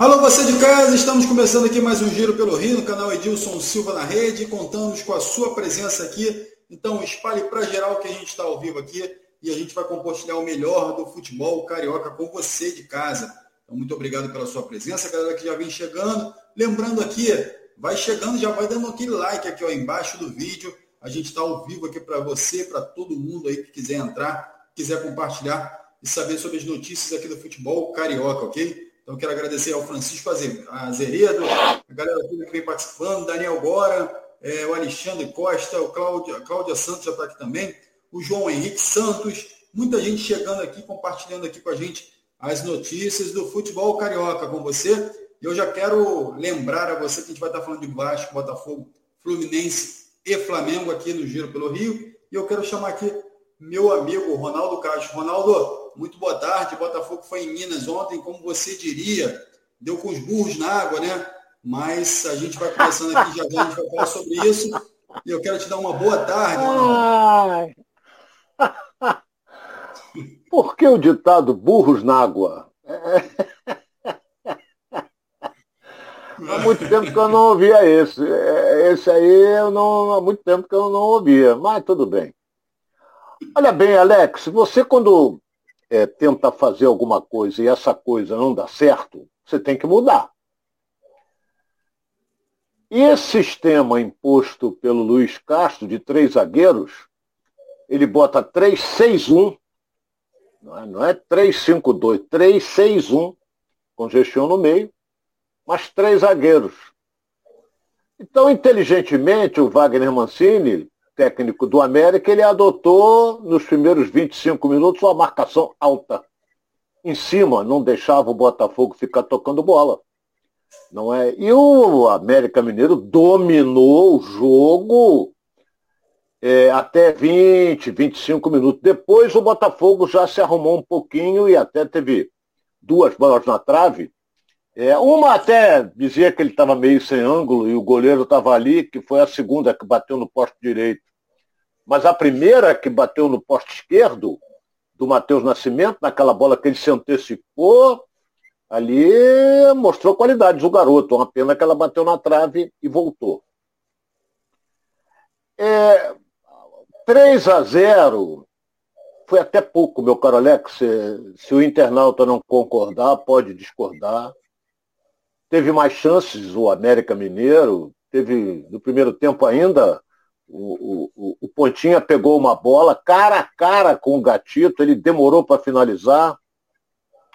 Alô, você de casa, estamos começando aqui mais um Giro pelo Rio, no canal Edilson Silva na Rede. Contamos com a sua presença aqui. Então, espalhe para geral que a gente está ao vivo aqui e a gente vai compartilhar o melhor do futebol carioca com você de casa. Então, muito obrigado pela sua presença, galera que já vem chegando. Lembrando aqui, vai chegando, já vai dando aquele like aqui ó, embaixo do vídeo. A gente está ao vivo aqui para você, para todo mundo aí que quiser entrar, quiser compartilhar e saber sobre as notícias aqui do futebol carioca, ok? Então, quero agradecer ao Francisco Azeredo, a galera toda que vem participando, Daniel Gora, é, o Alexandre Costa, o Cláudia, a Cláudia Santos já está aqui também, o João Henrique Santos, muita gente chegando aqui, compartilhando aqui com a gente as notícias do futebol carioca com você. E eu já quero lembrar a você que a gente vai estar falando de Vasco, Botafogo, Fluminense e Flamengo aqui no Giro pelo Rio. E eu quero chamar aqui meu amigo Ronaldo Castro. Ronaldo, muito boa tarde. Botafogo foi em Minas ontem, como você diria, deu com os burros na água, né? Mas a gente vai conversando aqui, já já a gente vai falar sobre isso. E eu quero te dar uma boa tarde. Ai. Por que o ditado burros na água? Há muito tempo que eu não ouvia esse. Esse aí eu não, há muito tempo que eu não ouvia, mas tudo bem. Olha bem, Alex, você quando é, tenta fazer alguma coisa e essa coisa não dá certo, você tem que mudar. E esse sistema imposto pelo Luiz Castro, de três zagueiros, ele bota 3-6-1, não é, não é 3-5-2, 3-6-1, com gestão no meio, mas três zagueiros. Então, inteligentemente, o Wagner Mancini técnico do América, ele adotou nos primeiros 25 minutos uma marcação alta. Em cima, não deixava o Botafogo ficar tocando bola. Não é? E o América Mineiro dominou o jogo é, até 20, 25 minutos. Depois o Botafogo já se arrumou um pouquinho e até teve duas bolas na trave. É, uma até dizia que ele estava meio sem ângulo e o goleiro estava ali, que foi a segunda que bateu no posto direito. Mas a primeira que bateu no poste esquerdo, do Matheus Nascimento, naquela bola que ele se antecipou, ali mostrou qualidades o garoto. Uma pena que ela bateu na trave e voltou. É, 3 a 0 foi até pouco, meu caro Alex. Se, se o internauta não concordar, pode discordar. Teve mais chances o América Mineiro, teve no primeiro tempo ainda o, o, o Pontinha pegou uma bola cara a cara com o Gatito, ele demorou para finalizar,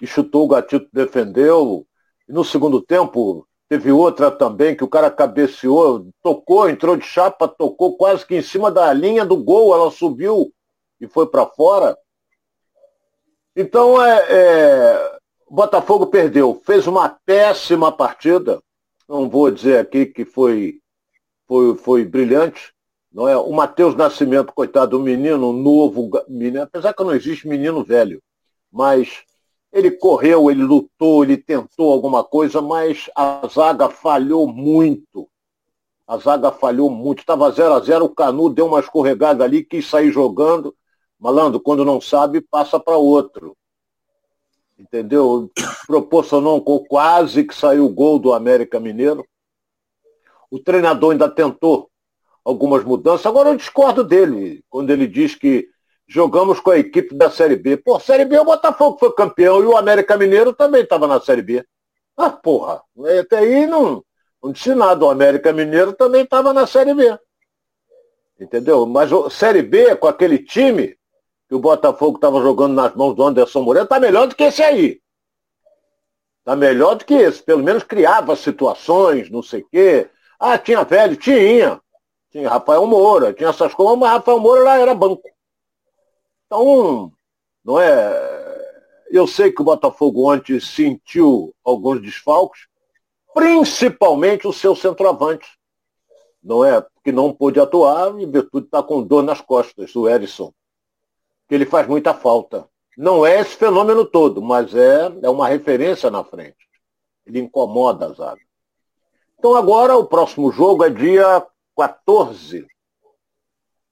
e chutou, o Gatito defendeu. E no segundo tempo, teve outra também que o cara cabeceou, tocou, entrou de chapa, tocou quase que em cima da linha do gol, ela subiu e foi para fora. Então, é, é, o Botafogo perdeu, fez uma péssima partida. Não vou dizer aqui que foi, foi, foi brilhante, não é? O Matheus Nascimento, coitado, um menino novo, menino, apesar que não existe menino velho, mas ele correu, ele lutou, ele tentou alguma coisa, mas a zaga falhou muito. A zaga falhou muito. Estava 0 a 0 o Canu deu uma escorregada ali, quis sair jogando. Malandro, quando não sabe, passa para outro. Entendeu? Proporcionou quase que saiu o gol do América Mineiro. O treinador ainda tentou algumas mudanças. Agora eu discordo dele, quando ele diz que jogamos com a equipe da Série B. Pô, Série B o Botafogo foi campeão e o América Mineiro também estava na Série B. Ah, porra, até aí não, não disse nada. O América Mineiro também estava na Série B. Entendeu? Mas Série B, com aquele time que o Botafogo estava jogando nas mãos do Anderson Moreira, está melhor do que esse aí. Está melhor do que esse. Pelo menos criava situações, não sei o quê. Ah, tinha velho? Tinha. Tinha Rafael Moura, tinha essas coisas, mas Rafael Moura lá era banco. Então, não é. Eu sei que o Botafogo ontem sentiu alguns desfalques, principalmente o seu centroavante. Não é? Que não pôde atuar em virtude de estar com dor nas costas, o Erisson. Que ele faz muita falta. Não é esse fenômeno todo, mas é, é uma referência na frente. Ele incomoda a zaga. Então agora o próximo jogo é dia 14.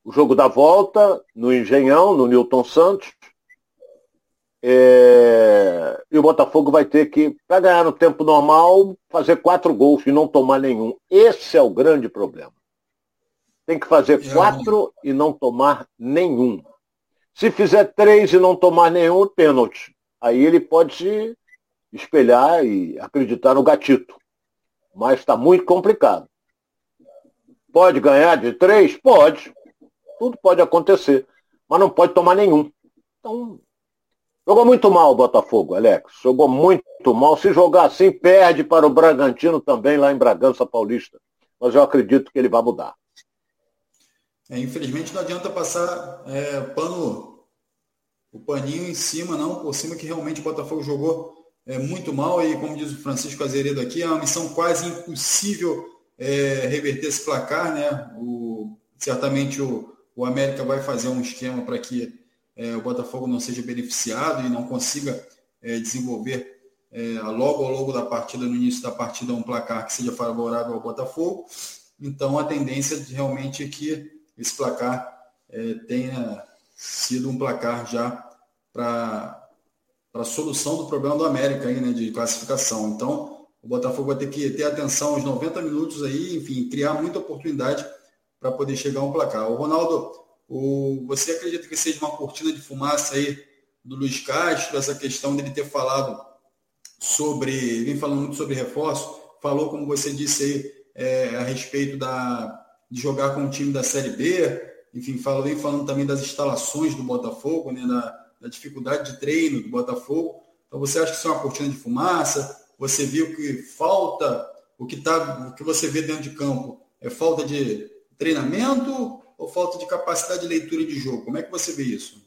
O jogo da volta no Engenhão, no Newton Santos. É... E o Botafogo vai ter que, para ganhar no tempo normal, fazer quatro gols e não tomar nenhum. Esse é o grande problema. Tem que fazer é. quatro e não tomar nenhum. Se fizer três e não tomar nenhum, pênalti. Aí ele pode se espelhar e acreditar no gatito. Mas está muito complicado. Pode ganhar de três? Pode. Tudo pode acontecer. Mas não pode tomar nenhum. Então, jogou muito mal o Botafogo, Alex. Jogou muito mal. Se jogar assim, perde para o Bragantino também, lá em Bragança Paulista. Mas eu acredito que ele vai mudar. É, infelizmente não adianta passar é, pano, o paninho em cima, não, por cima que realmente o Botafogo jogou é, muito mal e, como diz o Francisco Azeredo aqui, é uma missão quase impossível é, reverter esse placar, né? O, certamente o, o América vai fazer um esquema para que é, o Botafogo não seja beneficiado e não consiga é, desenvolver é, logo ao longo da partida, no início da partida, um placar que seja favorável ao Botafogo. Então a tendência realmente é que esse placar é, tenha sido um placar já para a solução do problema do América aí, né, de classificação. Então, o Botafogo vai ter que ter atenção aos 90 minutos aí, enfim, criar muita oportunidade para poder chegar a um placar. O Ronaldo, o, você acredita que seja uma cortina de fumaça aí do Luiz Castro, essa questão dele ter falado sobre, vem falando muito sobre reforço, falou, como você disse aí, é, a respeito da, de jogar com o time da Série B, enfim, falo, vem falando também das instalações do Botafogo, né, da, da dificuldade de treino do Botafogo. Então você acha que isso é uma cortina de fumaça? Você viu que falta, o que, tá, o que você vê dentro de campo é falta de treinamento ou falta de capacidade de leitura de jogo? Como é que você vê isso?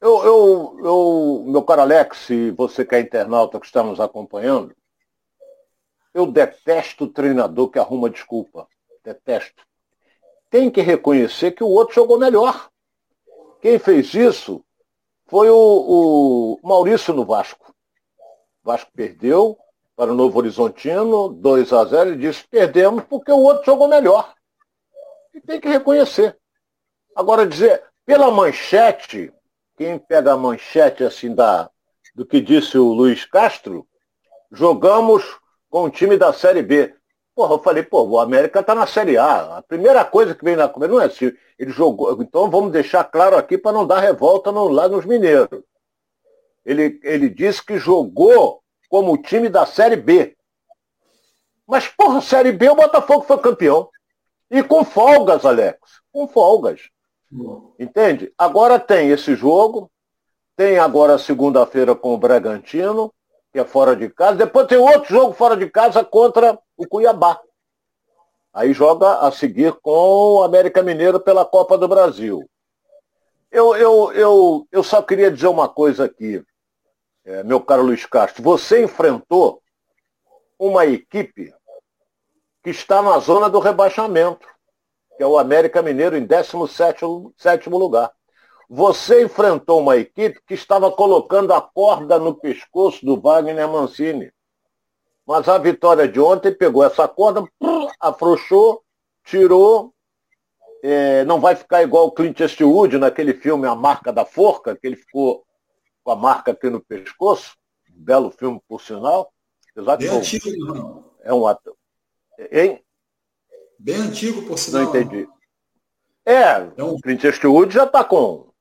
Eu, eu, eu meu caro Alex, e você que é internauta que está nos acompanhando, eu detesto o treinador que arruma desculpa. Detesto. Tem que reconhecer que o outro jogou melhor. Quem fez isso foi o, o Maurício no Vasco. Vasco perdeu para o Novo Horizontino, 2 a 0 e disse, perdemos porque o outro jogou melhor. E tem que reconhecer. Agora dizer, pela manchete, quem pega a manchete assim da, do que disse o Luiz Castro, jogamos com o time da Série B. Porra, eu falei, pô, o América tá na Série A. A primeira coisa que vem na cabeça não é assim. Ele jogou. Então vamos deixar claro aqui para não dar revolta no, lá nos mineiros. Ele, ele disse que jogou como o time da Série B. Mas, porra, Série B, o Botafogo foi campeão. E com folgas, Alex. Com folgas. Entende? Agora tem esse jogo. Tem agora segunda-feira com o Bragantino que é fora de casa. Depois tem outro jogo fora de casa contra o Cuiabá. Aí joga a seguir com o América Mineiro pela Copa do Brasil. Eu, eu, eu, eu só queria dizer uma coisa aqui, é, meu caro Luiz Castro. Você enfrentou uma equipe que está na zona do rebaixamento, que é o América Mineiro em 17 lugar. Você enfrentou uma equipe que estava colocando a corda no pescoço do Wagner Mancini. Mas a vitória de ontem pegou essa corda, afrouxou, tirou. É, não vai ficar igual o Clint Eastwood naquele filme A Marca da Forca, que ele ficou com a marca aqui no pescoço. Um belo filme, por sinal. Apesar Bem antigo, não. É um ator. Hein? Bem antigo, por sinal. Não entendi. É, é um... Clint Eastwood já está com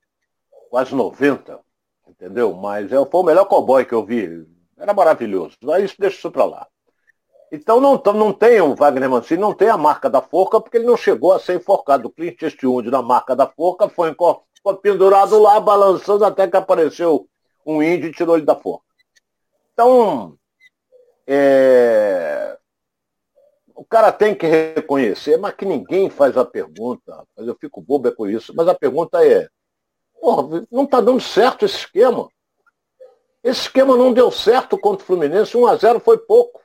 quase 90, entendeu? Mas é, foi o melhor cowboy que eu vi. Era maravilhoso. Mas isso deixa isso para lá. Então não, não tem o Wagner Mancini, não tem a marca da forca, porque ele não chegou a ser enforcado. O Clint Eastwood na marca da forca foi, foi pendurado lá, balançando até que apareceu um índio tirou ele da forca. Então, é... o cara tem que reconhecer, mas que ninguém faz a pergunta. Eu fico bobo é com isso. Mas a pergunta é, Porra, não está dando certo esse esquema. Esse esquema não deu certo contra o Fluminense, 1 a 0 foi pouco.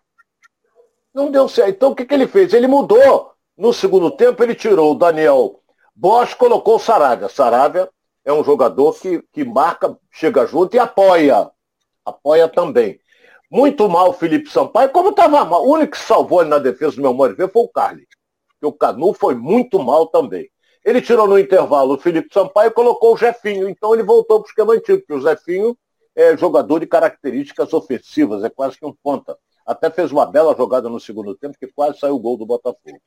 Não deu certo. Então o que, que ele fez? Ele mudou. No segundo tempo, ele tirou o Daniel Bosch, colocou o Saravia. Saravia é um jogador que, que marca, chega junto e apoia. Apoia também. Muito mal o Felipe Sampaio, como estava mal. O único que salvou ele na defesa do meu de ver foi o Carly. Porque o Canu foi muito mal também. Ele tirou no intervalo o Felipe Sampaio e colocou o Jefinho. Então ele voltou para o esquema antigo, porque o Jefinho é jogador de características ofensivas, é quase que um ponta. Até fez uma bela jogada no segundo tempo, que quase saiu o gol do Botafogo.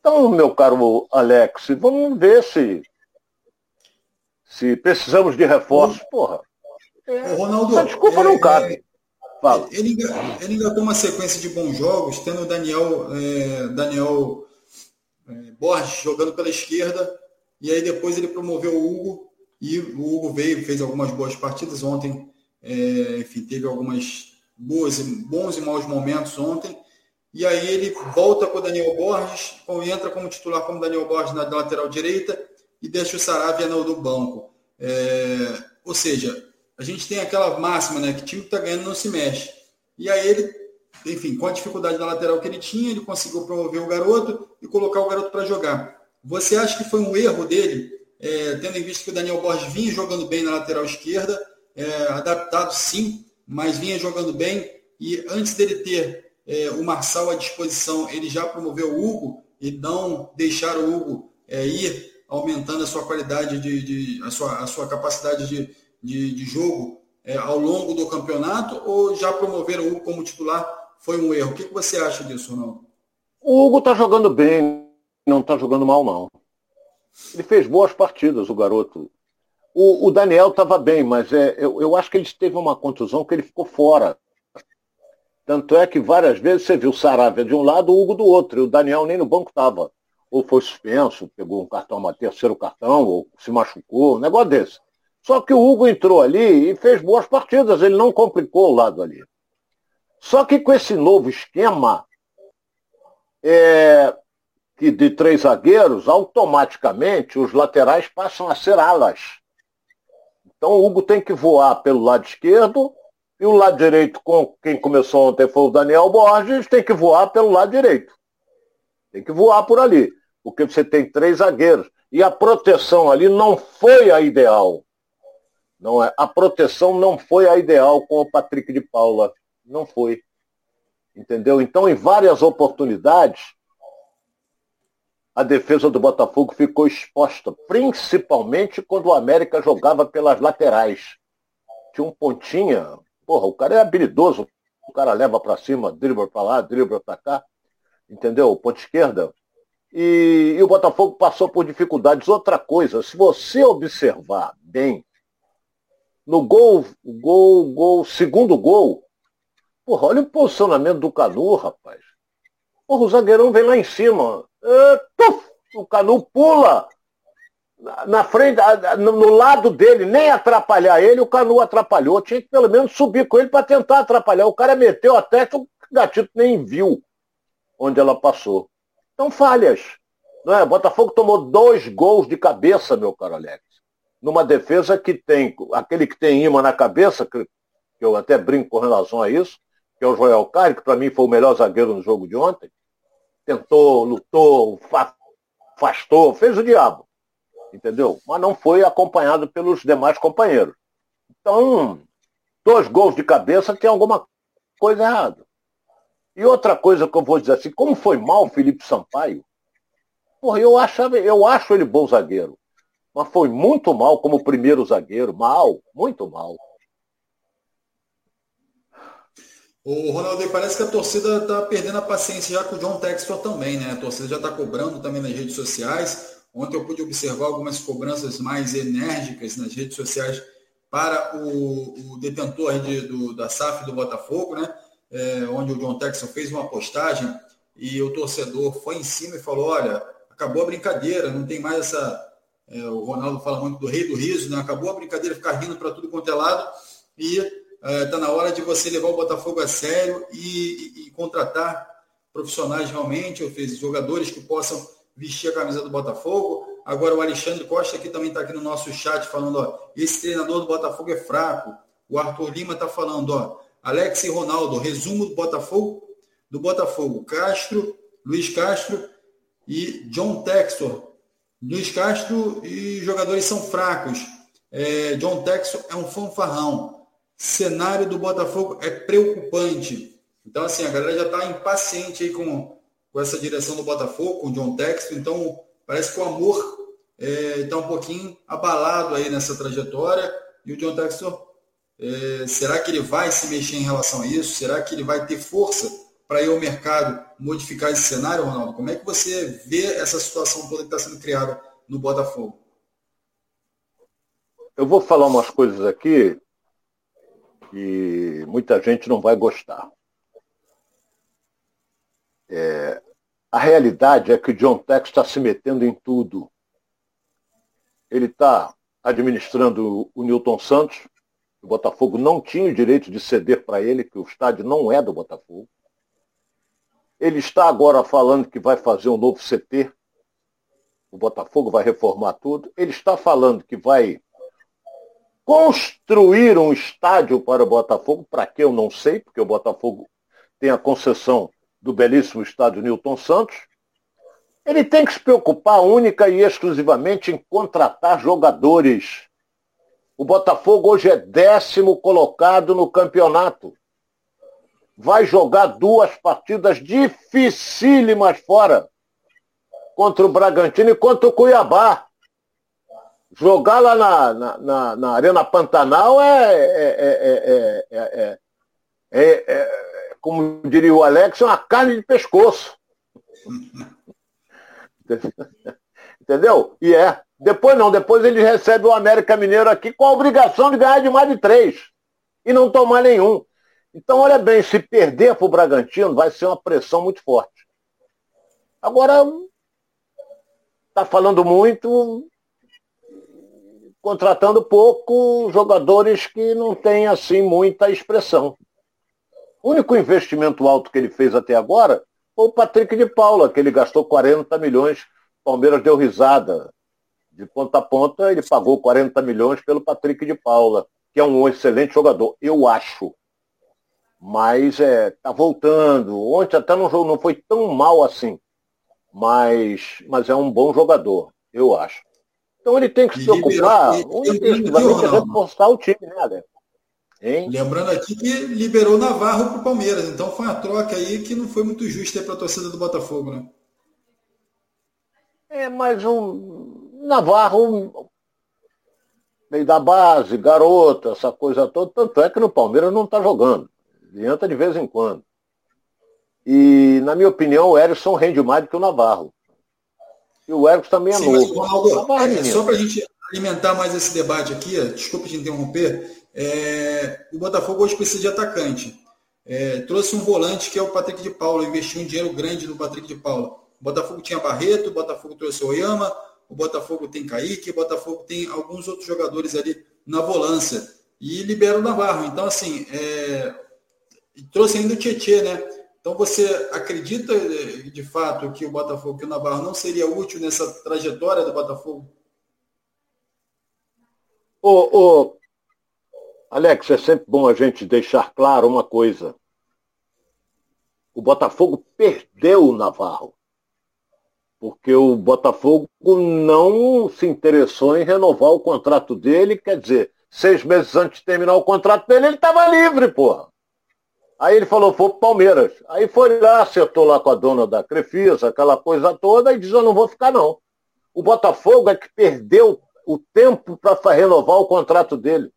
Então, meu caro Alex, vamos ver se, se precisamos de reforços. Porra, é, Ronaldo, essa desculpa é, não cabe. É, Fala. Ele, ele engatou uma sequência de bons jogos, tendo o Daniel, é, Daniel é, Borges jogando pela esquerda, e aí depois ele promoveu o Hugo, e o Hugo veio, fez algumas boas partidas ontem, é, enfim, teve algumas boas, bons e maus momentos ontem, e aí ele volta com o Daniel Borges, entra como titular como Daniel Borges na lateral direita, e deixa o Saravia no, no banco. É, ou seja, a gente tem aquela máxima, né? Que time que está ganhando não se mexe. E aí ele, enfim, com a dificuldade na lateral que ele tinha, ele conseguiu promover o garoto e colocar o garoto para jogar. Você acha que foi um erro dele, é, tendo em vista que o Daniel Borges vinha jogando bem na lateral esquerda, é, adaptado sim, mas vinha jogando bem, e antes dele ter é, o Marçal à disposição, ele já promoveu o Hugo e não deixar o Hugo é, ir aumentando a sua qualidade de, de a, sua, a sua capacidade de, de, de jogo é, ao longo do campeonato ou já promoveram o Hugo como titular foi um erro? O que, que você acha disso, Ronaldo? O Hugo está jogando bem, não está jogando mal, não. Ele fez boas partidas, o garoto. O, o Daniel estava bem, mas é, eu, eu acho que ele teve uma contusão que ele ficou fora. Tanto é que várias vezes você viu o Saravia de um lado, o Hugo do outro, e o Daniel nem no banco estava. Ou foi suspenso, pegou um cartão, uma terceiro cartão, ou se machucou, um negócio desse. Só que o Hugo entrou ali e fez boas partidas, ele não complicou o lado ali. Só que com esse novo esquema é, que de três zagueiros, automaticamente os laterais passam a ser alas. Então o Hugo tem que voar pelo lado esquerdo e o lado direito, com quem começou ontem foi o Daniel Borges, tem que voar pelo lado direito. Tem que voar por ali, porque você tem três zagueiros. E a proteção ali não foi a ideal. Não é, a proteção não foi a ideal com o Patrick de Paula. Não foi. Entendeu? Então, em várias oportunidades, a defesa do Botafogo ficou exposta, principalmente quando o América jogava pelas laterais. Tinha um pontinha, porra, o cara é habilidoso, o cara leva para cima, dribla para lá, dribla para cá, entendeu? Ponta esquerda. E, e o Botafogo passou por dificuldades. Outra coisa, se você observar bem no gol, gol, gol, segundo gol. Porra, olha o posicionamento do Canu, rapaz. Porra, o zagueirão vem lá em cima. É, tuf, o Canu pula na frente, no lado dele, nem atrapalhar ele, o Canu atrapalhou. Tinha que pelo menos subir com ele para tentar atrapalhar. O cara meteu até que o gatito nem viu onde ela passou. Então, falhas. Não é? Botafogo tomou dois gols de cabeça, meu caro Alex numa defesa que tem aquele que tem imã na cabeça, que, eu até brinco com relação a isso, que é o Joel Caio, que para mim foi o melhor zagueiro no jogo de ontem. Tentou, lutou, afastou, fez o diabo. Entendeu? Mas não foi acompanhado pelos demais companheiros. Então, dois gols de cabeça tem alguma coisa errada. E outra coisa que eu vou dizer assim, como foi mal o Felipe Sampaio, porra, eu, achava, eu acho ele bom zagueiro mas foi muito mal como primeiro zagueiro, mal, muito mal. O Ronaldo, parece que a torcida está perdendo a paciência já com o John Textor também, né? A torcida já está cobrando também nas redes sociais. Ontem eu pude observar algumas cobranças mais enérgicas nas redes sociais para o, o detentor de, do, da SAF do Botafogo, né? É, onde o John Textor fez uma postagem e o torcedor foi em cima e falou, olha, acabou a brincadeira, não tem mais essa, é, o Ronaldo fala muito do rei do riso, né? Acabou a brincadeira ficar rindo para tudo quanto é lado e está é, na hora de você levar o Botafogo a sério e, e, e contratar profissionais realmente, ou seja, jogadores que possam vestir a camisa do Botafogo. Agora o Alexandre Costa aqui também está aqui no nosso chat falando, ó, esse treinador do Botafogo é fraco. O Arthur Lima está falando, ó, Alex e Ronaldo, resumo do Botafogo, do Botafogo, Castro, Luiz Castro e John Textor, Luiz Castro e jogadores são fracos. É, John Texon é um fanfarrão. Cenário do Botafogo é preocupante. Então, assim, a galera já está impaciente aí com, com essa direção do Botafogo, com o John Texton. Então, Parece que o amor está é, um pouquinho abalado aí nessa trajetória. E o John Textor, é, será que ele vai se mexer em relação a isso? Será que ele vai ter força para ir ao mercado modificar esse cenário, Ronaldo? Como é que você vê essa situação toda que está sendo criada no Botafogo? Eu vou falar umas coisas aqui que muita gente não vai gostar. É, a realidade é que o John Tex está se metendo em tudo. Ele está administrando o Newton Santos. O Botafogo não tinha o direito de ceder para ele, que o estádio não é do Botafogo. Ele está agora falando que vai fazer um novo CT. O Botafogo vai reformar tudo. Ele está falando que vai construir um estádio para o Botafogo. Para que eu não sei, porque o Botafogo tem a concessão do belíssimo estádio Newton Santos. Ele tem que se preocupar única e exclusivamente em contratar jogadores. O Botafogo hoje é décimo colocado no campeonato. Vai jogar duas partidas dificílimas fora. Contra o Bragantino e contra o Cuiabá. Jogar lá na, na, na, na Arena Pantanal é, é, é, é, como diria o Alex, é uma carne de pescoço. Entendeu? E é. Depois não, depois ele recebe o América Mineiro aqui com a obrigação de ganhar de mais de três. E não tomar nenhum. Então, olha bem, se perder para o Bragantino, vai ser uma pressão muito forte. Agora, está falando muito, contratando pouco jogadores que não têm assim muita expressão. O único investimento alto que ele fez até agora foi o Patrick de Paula, que ele gastou 40 milhões. Palmeiras deu risada. De ponta a ponta, ele pagou 40 milhões pelo Patrick de Paula, que é um excelente jogador, eu acho. Mas é, tá voltando. Ontem até não, não foi tão mal assim. Mas, mas é um bom jogador, eu acho. Então ele tem que se preocupar, exclusivamente reforçar o time, né, Alex? Hein? Lembrando aqui que liberou Navarro para o Palmeiras, então foi uma troca aí que não foi muito justa para a torcida do Botafogo, né? É, mas o Navarro, meio da base, garoto, essa coisa toda, tanto é que no Palmeiras não está jogando. Ele entra de vez em quando. E, na minha opinião, o Erisson rende mais do que o Navarro. E o Erisson também é Sim, novo. Mas, Ronaldo, é, só para a gente alimentar mais esse debate aqui, desculpa te interromper, é, o Botafogo hoje precisa de atacante. É, trouxe um volante que é o Patrick de Paula, investiu um dinheiro grande no Patrick de Paula. O Botafogo tinha Barreto, o Botafogo trouxe Oyama, o Botafogo tem Kaique, o Botafogo tem alguns outros jogadores ali na volância. E libera o Navarro. Então, assim, é, trouxe ainda o Tietê, né? Então você acredita de fato que o Botafogo, que o Navarro não seria útil nessa trajetória do Botafogo? Ô, ô, Alex, é sempre bom a gente deixar claro uma coisa. O Botafogo perdeu o Navarro. Porque o Botafogo não se interessou em renovar o contrato dele, quer dizer, seis meses antes de terminar o contrato dele, ele estava livre, porra. Aí ele falou, foi pro Palmeiras. Aí foi lá, acertou lá com a dona da Crefisa, aquela coisa toda, e diz, eu não vou ficar não. O Botafogo é que perdeu o tempo para renovar o contrato dele.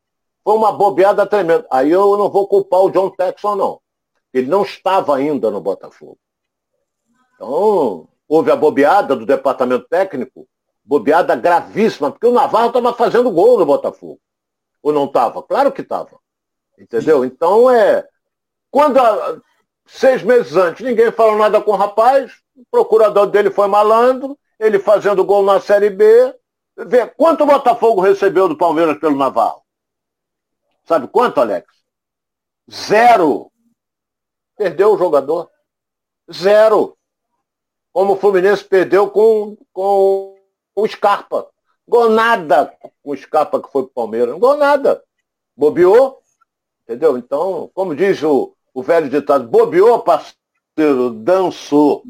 Foi uma bobeada tremenda. Aí eu não vou culpar o John Texon, não. Ele não estava ainda no Botafogo. Então, houve a bobeada do departamento técnico, bobeada gravíssima, porque o Navarro estava fazendo gol no Botafogo. Ou não estava? Claro que estava. Entendeu? Então, é. Quando, seis meses antes, ninguém falou nada com o rapaz, o procurador dele foi malandro, ele fazendo gol na Série B. Vê, quanto o Botafogo recebeu do Palmeiras pelo Navarro? Sabe quanto, Alex? Zero. Perdeu o jogador. Zero. Como o Fluminense perdeu com, com o Scarpa. Gol nada com o Scarpa que foi para o Palmeiras. Não gol nada. Bobeou. Entendeu? Então, como diz o, o velho ditado, bobeou, parceiro, dançou.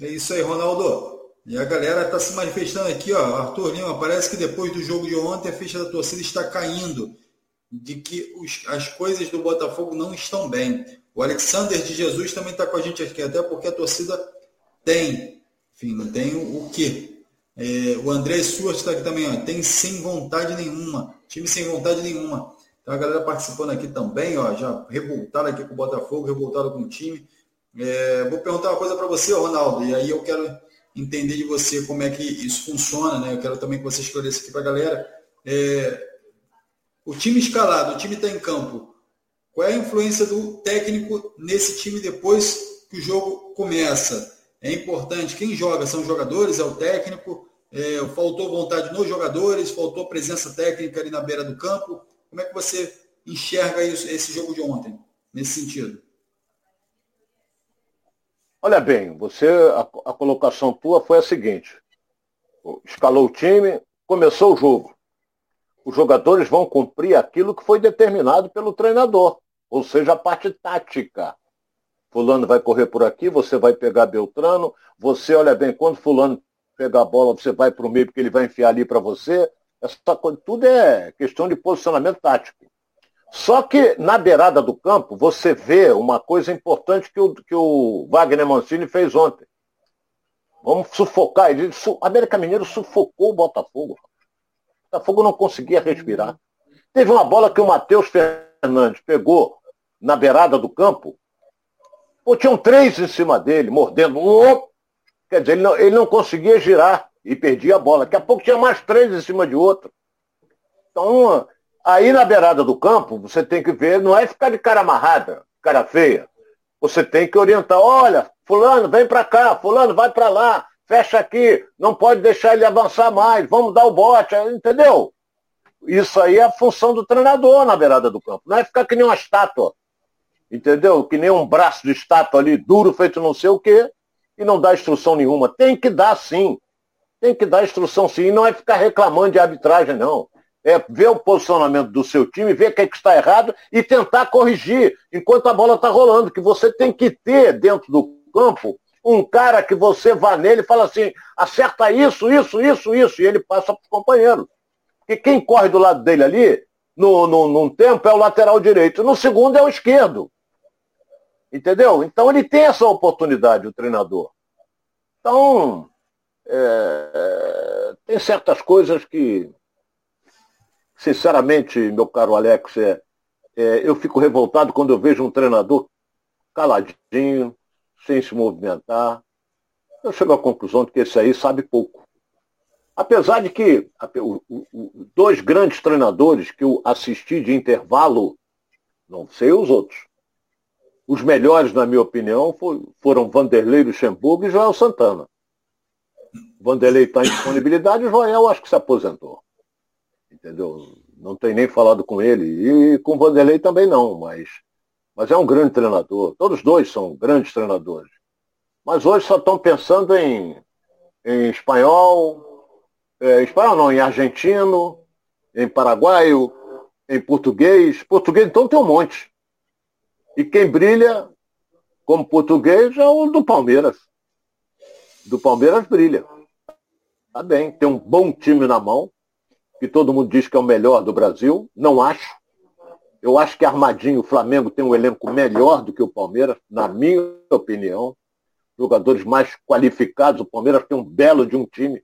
É isso aí, Ronaldo. E a galera está se manifestando aqui, ó. Arthur Lima, parece que depois do jogo de ontem a ficha da torcida está caindo. De que os, as coisas do Botafogo não estão bem. O Alexander de Jesus também está com a gente aqui, até porque a torcida tem enfim, não tem o, quê. É, o André Suart está aqui também, ó, tem sem vontade nenhuma, time sem vontade nenhuma. Então a galera participando aqui também, ó, já revoltada aqui com o Botafogo, revoltada com o time. É, vou perguntar uma coisa para você, Ronaldo, e aí eu quero entender de você como é que isso funciona, né? Eu quero também que você esclareça aqui para a galera. É, o time escalado, o time está em campo. Qual é a influência do técnico nesse time depois que o jogo começa? É importante. Quem joga são os jogadores, é o técnico. É, faltou vontade nos jogadores, faltou presença técnica ali na beira do campo. Como é que você enxerga isso, esse jogo de ontem, nesse sentido? Olha bem, você a, a colocação tua foi a seguinte: escalou o time, começou o jogo os jogadores vão cumprir aquilo que foi determinado pelo treinador, ou seja, a parte tática. Fulano vai correr por aqui, você vai pegar Beltrano, você, olha bem, quando Fulano pegar a bola, você vai para o meio porque ele vai enfiar ali para você. Essa coisa, tudo é questão de posicionamento tático. Só que na beirada do campo, você vê uma coisa importante que o, que o Wagner Mancini fez ontem. Vamos sufocar. Ele, o América Mineiro sufocou o Botafogo. Botafogo não conseguia respirar. Teve uma bola que o Matheus Fernandes pegou na beirada do campo. Pô, tinham três em cima dele, mordendo. Quer dizer, ele não, ele não conseguia girar e perdia a bola. Daqui a pouco tinha mais três em cima de outro. Então, aí na beirada do campo, você tem que ver, não é ficar de cara amarrada, cara feia. Você tem que orientar, olha, fulano, vem para cá, fulano, vai para lá fecha aqui, não pode deixar ele avançar mais, vamos dar o bote, entendeu? Isso aí é a função do treinador na beirada do campo. Não é ficar que nem uma estátua, entendeu? Que nem um braço de estátua ali, duro, feito não sei o quê, e não dá instrução nenhuma. Tem que dar sim. Tem que dar instrução sim. E não é ficar reclamando de arbitragem, não. É ver o posicionamento do seu time, ver o que, é que está errado e tentar corrigir enquanto a bola está rolando. Que você tem que ter dentro do campo um cara que você vá nele e fala assim, acerta isso, isso, isso, isso, e ele passa para os companheiros. Porque quem corre do lado dele ali, no, no, num tempo, é o lateral direito, no segundo é o esquerdo. Entendeu? Então ele tem essa oportunidade, o treinador. Então, é, é, tem certas coisas que, sinceramente, meu caro Alex, é, é, eu fico revoltado quando eu vejo um treinador caladinho, sem se movimentar. Eu chego à conclusão de que esse aí sabe pouco. Apesar de que dois grandes treinadores que eu assisti de intervalo, não sei os outros, os melhores, na minha opinião, foram Vanderlei Luxemburgo e Joel Santana. Vanderlei está em disponibilidade, o Joel acho que se aposentou. Entendeu? Não tem nem falado com ele. E com o Vanderlei também não, mas mas é um grande treinador. Todos dois são grandes treinadores. Mas hoje só estão pensando em, em espanhol, é, espanhol não, em argentino, em paraguaio, em português. Português então tem um monte. E quem brilha como português é o do Palmeiras. Do Palmeiras brilha. Tá bem, tem um bom time na mão, que todo mundo diz que é o melhor do Brasil. Não acho. Eu acho que Armadinho, o Flamengo tem um elenco melhor do que o Palmeiras, na minha opinião. Jogadores mais qualificados. O Palmeiras tem um belo de um time,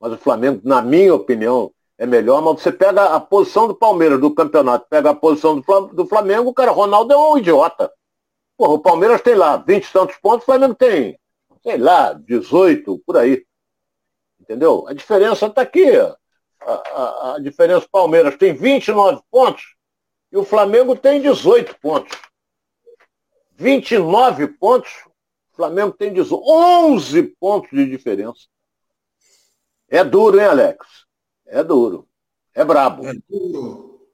mas o Flamengo, na minha opinião, é melhor. Mas você pega a posição do Palmeiras do campeonato, pega a posição do Flamengo, o cara, Ronaldo é um idiota. Porra, o Palmeiras tem lá 20 e tantos pontos, o Flamengo tem, sei lá, 18, por aí. Entendeu? A diferença está aqui. A, a, a diferença, o Palmeiras tem 29 pontos, e o Flamengo tem 18 pontos. 29 pontos, o Flamengo tem 18, 11 pontos de diferença. É duro, hein, Alex? É duro. É brabo. É duro.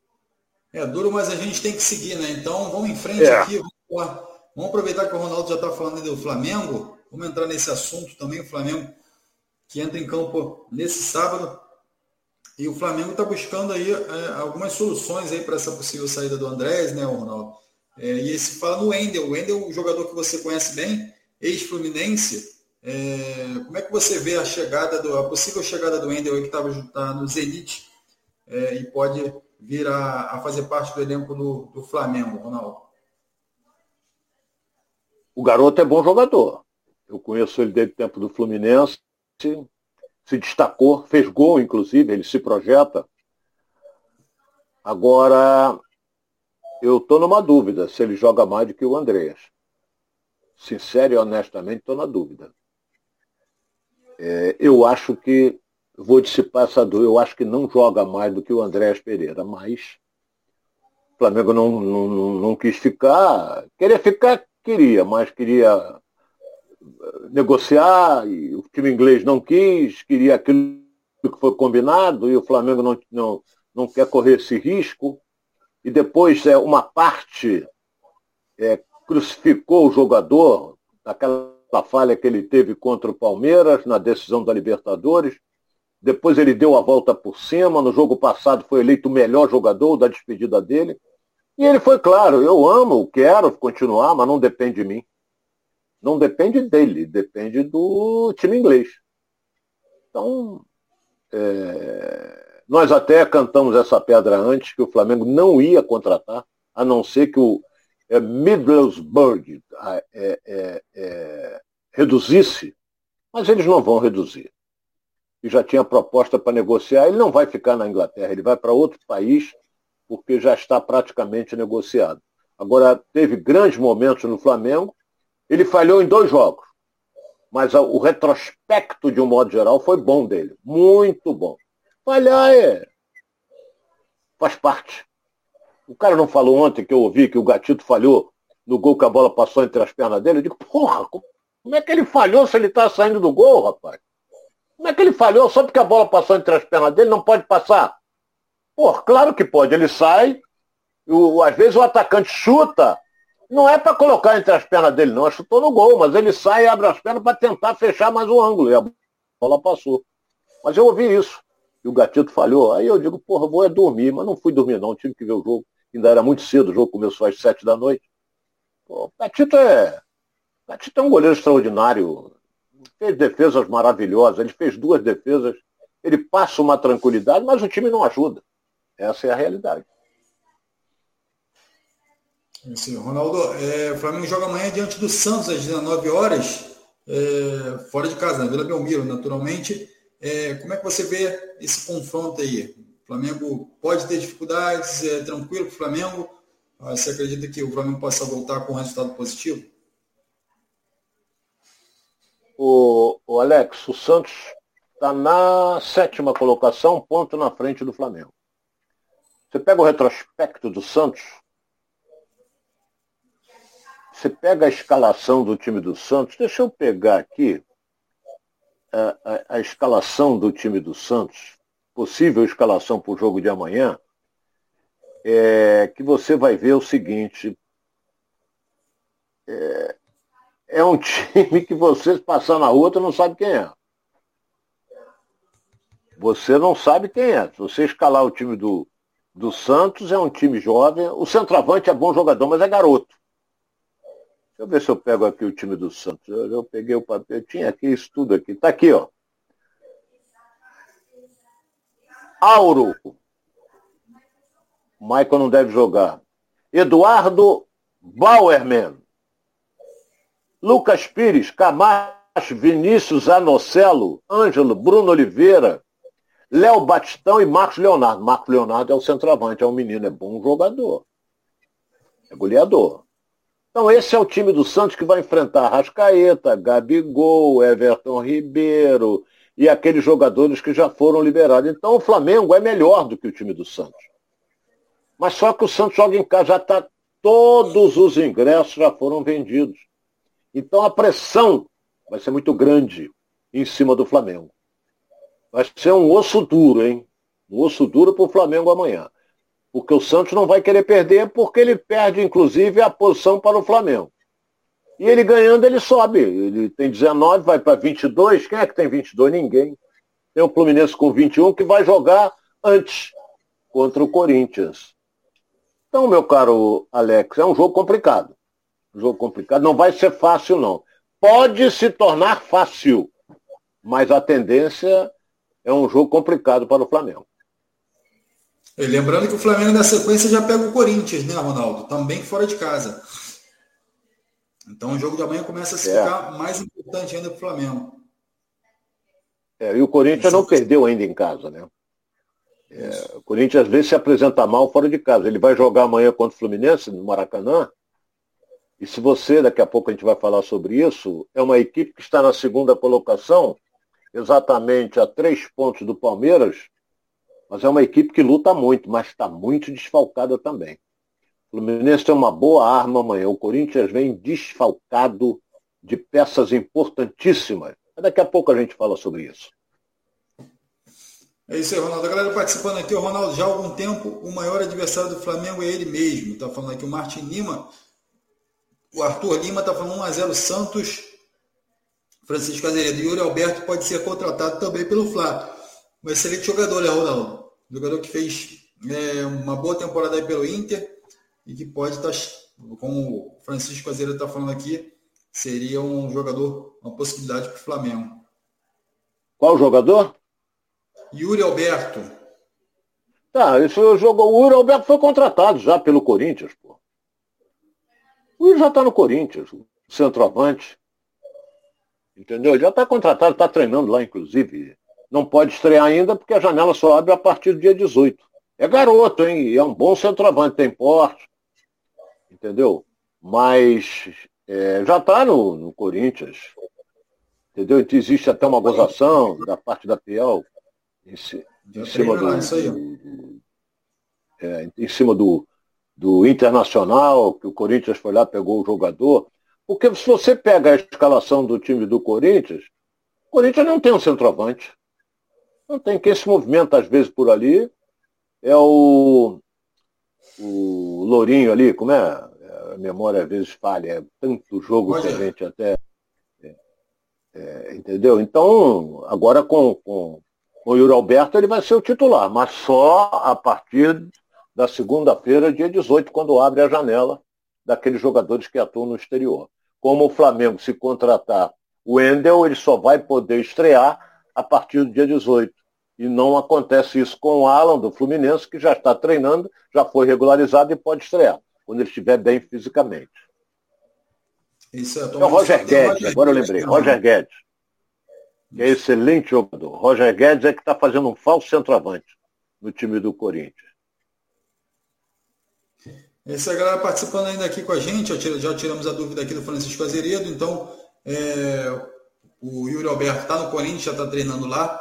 É duro, mas a gente tem que seguir, né? Então vamos em frente é. aqui. Vamos, vamos, aproveitar que o Ronaldo já está falando do Flamengo. Vamos entrar nesse assunto também. O Flamengo que entra em campo nesse sábado e o Flamengo está buscando aí é, algumas soluções aí para essa possível saída do Andrés, né, Ronaldo? É, e se fala no Wendel. O Wendel, o jogador que você conhece bem, ex-Fluminense. É, como é que você vê a chegada do, a possível chegada do Wendel aí que estava tá no Zenit é, e pode vir a, a, fazer parte do elenco do, do Flamengo, Ronaldo? O garoto é bom jogador. Eu conheço ele desde o tempo do Fluminense. Se destacou, fez gol, inclusive, ele se projeta. Agora, eu estou numa dúvida se ele joga mais do que o Andreas. Sincero e honestamente, estou na dúvida. É, eu acho que, vou dissipar essa dúvida, eu acho que não joga mais do que o Andréas Pereira, mas o Flamengo não, não, não, quis ficar. Queria ficar, queria, mas queria eh, negociar, e o time inglês não quis, queria aquilo que foi combinado, e o Flamengo não, não, não quer correr esse risco. E depois é, uma parte é, crucificou o jogador, aquela falha que ele teve contra o Palmeiras na decisão da Libertadores. Depois ele deu a volta por cima. No jogo passado foi eleito o melhor jogador da despedida dele. E ele foi claro, eu amo, quero continuar, mas não depende de mim. Não depende dele, depende do time inglês. Então, é... nós até cantamos essa pedra antes, que o Flamengo não ia contratar, a não ser que o é, Middlesbrough é, é, é, reduzisse, mas eles não vão reduzir. E já tinha proposta para negociar, ele não vai ficar na Inglaterra, ele vai para outro país, porque já está praticamente negociado. Agora, teve grandes momentos no Flamengo, ele falhou em dois jogos, mas o retrospecto, de um modo geral, foi bom dele, muito bom. Falhar é. faz parte. O cara não falou ontem que eu ouvi que o Gatito falhou no gol que a bola passou entre as pernas dele? Eu digo, porra, como é que ele falhou se ele está saindo do gol, rapaz? Como é que ele falhou só porque a bola passou entre as pernas dele? Não pode passar? Pô, claro que pode. Ele sai, o, às vezes o atacante chuta, não é para colocar entre as pernas dele, não. Chutou no gol, mas ele sai e abre as pernas para tentar fechar mais o ângulo. E a bola passou. Mas eu ouvi isso. E o gatito falhou. Aí eu digo, porra, vou é dormir. Mas não fui dormir, não. Tive que ver o jogo. Ainda era muito cedo, o jogo começou às sete da noite. Pô, o gatito é. Gatito é um goleiro extraordinário. Fez defesas maravilhosas. Ele fez duas defesas. Ele passa uma tranquilidade, mas o time não ajuda. Essa é a realidade. Sim, Ronaldo, é, o Flamengo joga amanhã diante do Santos às 19 horas, é, fora de casa, na Vila Belmiro, naturalmente. É, como é que você vê esse confronto aí? O Flamengo pode ter dificuldades, é tranquilo para o Flamengo? Você acredita que o Flamengo possa voltar com um resultado positivo? O, o Alex, o Santos está na sétima colocação, ponto na frente do Flamengo. Você pega o retrospecto do Santos, você pega a escalação do time do Santos, deixa eu pegar aqui a, a, a escalação do time do Santos, possível escalação para o jogo de amanhã, é que você vai ver o seguinte. É, é um time que você passar na rua, você não sabe quem é. Você não sabe quem é. Se você escalar o time do, do Santos é um time jovem. O centroavante é bom jogador, mas é garoto. Deixa eu ver se eu pego aqui o time do Santos. Eu, eu peguei o papel, tinha aqui isso tudo aqui. Está aqui, ó. Auro. Michael não deve jogar. Eduardo Bauerman. Lucas Pires, Camacho, Vinícius Anocelo, Ângelo, Bruno Oliveira, Léo Batistão e Marcos Leonardo. Marcos Leonardo é o centroavante, é um menino, é bom jogador. É goleador. Então esse é o time do Santos que vai enfrentar Rascaeta, Gabigol, Everton Ribeiro e aqueles jogadores que já foram liberados. Então o Flamengo é melhor do que o time do Santos. Mas só que o Santos joga em casa, já está. Todos os ingressos já foram vendidos. Então a pressão vai ser muito grande em cima do Flamengo. Vai ser um osso duro, hein? Um osso duro para o Flamengo amanhã. Porque o Santos não vai querer perder, porque ele perde, inclusive, a posição para o Flamengo. E ele ganhando, ele sobe. Ele tem 19, vai para 22. Quem é que tem 22? Ninguém. Tem o Fluminense com 21 que vai jogar antes contra o Corinthians. Então, meu caro Alex, é um jogo complicado. Um jogo complicado. Não vai ser fácil, não. Pode se tornar fácil, mas a tendência é um jogo complicado para o Flamengo. E lembrando que o Flamengo na sequência já pega o Corinthians, né, Ronaldo? Também fora de casa. Então o jogo de amanhã começa a se é. ficar mais importante importante ainda para o Flamengo. É, e o Corinthians não perdeu ainda em casa, né? É, o Corinthians às vezes se apresenta mal fora de casa. Ele vai jogar amanhã contra o Fluminense, no Maracanã. E se você, daqui a pouco a gente vai falar sobre isso, é uma equipe que está na segunda colocação, exatamente a três pontos do Palmeiras, mas é uma equipe que luta muito, mas está muito desfalcada também. O Fluminense tem uma boa arma amanhã. O Corinthians vem desfalcado de peças importantíssimas. Daqui a pouco a gente fala sobre isso. É isso aí, Ronaldo. A galera participando aqui, o Ronaldo, já há algum tempo, o maior adversário do Flamengo é ele mesmo. Está falando aqui o Martin Lima. O Arthur Lima está falando 1x0 Santos. Francisco Azeredo. Yuri Alberto pode ser contratado também pelo Flá. Um excelente jogador, né, Ronaldo? Jogador que fez é, uma boa temporada aí pelo Inter e que pode estar, tá, como o Francisco Azeredo está falando aqui, seria um jogador, uma possibilidade para o Flamengo. Qual jogador? Yuri Alberto. Tá, esse jogo, o Yuri Alberto foi contratado já pelo Corinthians, pô. O Yuri já está no Corinthians, o centroavante. Entendeu? Ele já está contratado, está treinando lá, inclusive. Não pode estrear ainda porque a janela só abre a partir do dia 18. É garoto, hein? É um bom centroavante, tem porte. Entendeu? Mas é, já está no, no Corinthians. Entendeu? Então existe até uma gozação da parte da Piel em, em cima do, do é, em cima do, do Internacional, que o Corinthians foi lá, pegou o jogador. Porque se você pega a escalação do time do Corinthians, o Corinthians não tem um centroavante. Não tem. Quem se movimenta às vezes por ali é o, o Lourinho ali, como é? A memória às vezes falha, é tanto jogo que a gente até. É, é, entendeu? Então, agora com, com, o Yuri Alberto ele vai ser o titular, mas só a partir da segunda-feira, dia 18, quando abre a janela daqueles jogadores que atuam no exterior. Como o Flamengo se contratar o Endel, ele só vai poder estrear a partir do dia 18. E não acontece isso com o Alan do Fluminense, que já está treinando, já foi regularizado e pode estrear, quando ele estiver bem fisicamente. Isso é, é o Roger Guedes, agora eu lembrei, Roger Guedes que é excelente jogador. Roger Guedes é que está fazendo um falso centroavante no time do Corinthians. Essa galera participando ainda aqui com a gente, já tiramos a dúvida aqui do Francisco Azeredo, então é, o Yuri Alberto está no Corinthians, já está treinando lá,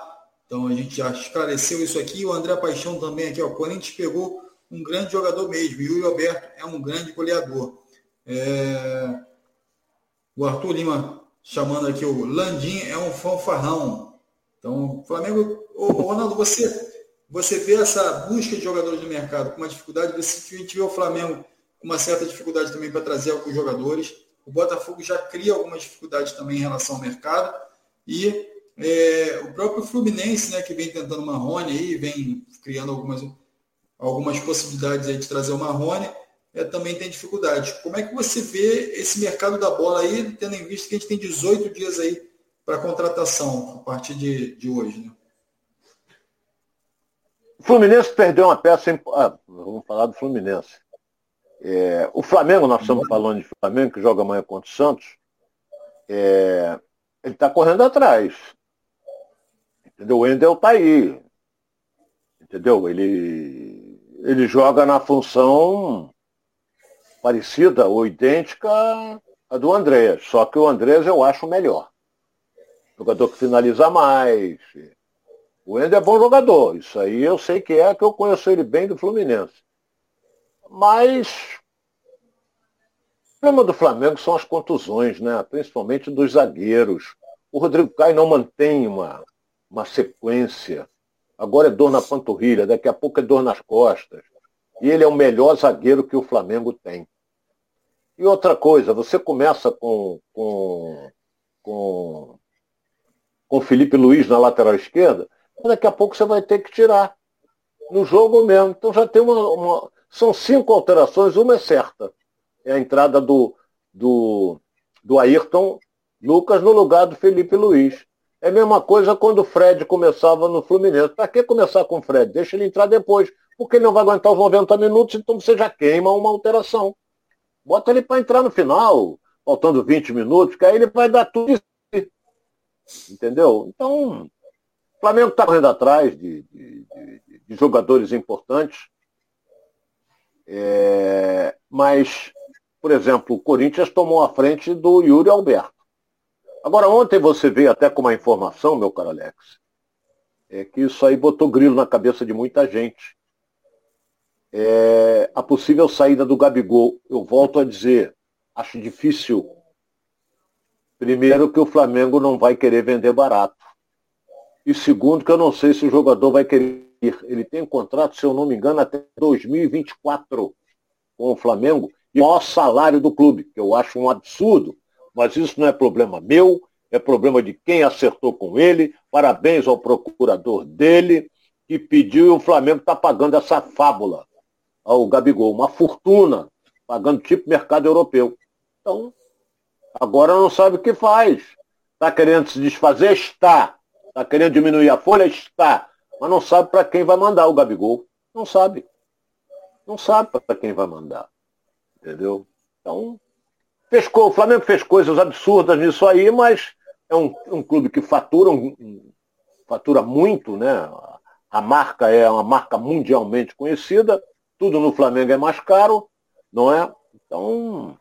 então a gente já esclareceu isso aqui. O André Paixão também aqui, ó, o Corinthians pegou um grande jogador mesmo, Yuri Alberto é um grande goleador. É, o Arthur Lima chamando aqui o Landim é um fanfarrão. Então, Flamengo, ô, Ronaldo, você, você vê essa busca de jogadores no mercado com uma dificuldade, você, vê o Flamengo com uma certa dificuldade também para trazer alguns jogadores. O Botafogo já cria algumas dificuldades também em relação ao mercado. E é, o próprio Fluminense, né, que vem tentando o Marrone aí, vem criando algumas, algumas possibilidades aí de trazer o Marrone é, também tem dificuldade. Como é que você vê esse mercado da bola aí, tendo em vista que a gente tem 18 dias aí para contratação a partir de, de hoje? Né? Fluminense perdeu uma peça. Em... Ah, vamos falar do Fluminense. É, o Flamengo, nós estamos falando de Flamengo, que joga amanhã contra o Santos. É, ele está correndo atrás. Entendeu? O Endel está aí. Entendeu? Ele, ele joga na função parecida ou idêntica à do Andrés, só que o Andrés eu acho melhor. Jogador que finaliza mais. O Ender é bom jogador, isso aí eu sei que é, que eu conheço ele bem do Fluminense. Mas o problema do Flamengo são as contusões, né? principalmente dos zagueiros. O Rodrigo Caio não mantém uma, uma sequência. Agora é dor na panturrilha, daqui a pouco é dor nas costas. E ele é o melhor zagueiro que o Flamengo tem. E outra coisa, você começa com, com, com, com Felipe Luiz na lateral esquerda, daqui a pouco você vai ter que tirar. No jogo mesmo. Então já tem uma, uma. São cinco alterações, uma é certa. É a entrada do, do, do Ayrton Lucas no lugar do Felipe Luiz. É a mesma coisa quando o Fred começava no Fluminense. Para que começar com o Fred? Deixa ele entrar depois. Porque ele não vai aguentar os 90 minutos, então você já queima uma alteração. Bota ele para entrar no final, faltando 20 minutos, que aí ele vai dar tudo. Entendeu? Então, Flamengo está correndo atrás de, de, de, de jogadores importantes. É, mas, por exemplo, o Corinthians tomou a frente do Yuri Alberto. Agora, ontem você veio até com uma informação, meu caro Alex, é que isso aí botou grilo na cabeça de muita gente. É, a possível saída do Gabigol, eu volto a dizer, acho difícil. Primeiro, que o Flamengo não vai querer vender barato. E segundo, que eu não sei se o jogador vai querer ir. Ele tem um contrato, se eu não me engano, até 2024 com o Flamengo e o maior salário do clube, que eu acho um absurdo. Mas isso não é problema meu, é problema de quem acertou com ele. Parabéns ao procurador dele, que pediu e o Flamengo está pagando essa fábula ao Gabigol, uma fortuna, pagando tipo mercado europeu. Então, agora não sabe o que faz. Está querendo se desfazer? Está. Está querendo diminuir a folha? Está. Mas não sabe para quem vai mandar o Gabigol. Não sabe. Não sabe para quem vai mandar. Entendeu? Então, fez, o Flamengo fez coisas absurdas nisso aí, mas é um, um clube que fatura, um, fatura muito, né? A marca é uma marca mundialmente conhecida, tudo no Flamengo é mais caro, não é? Então.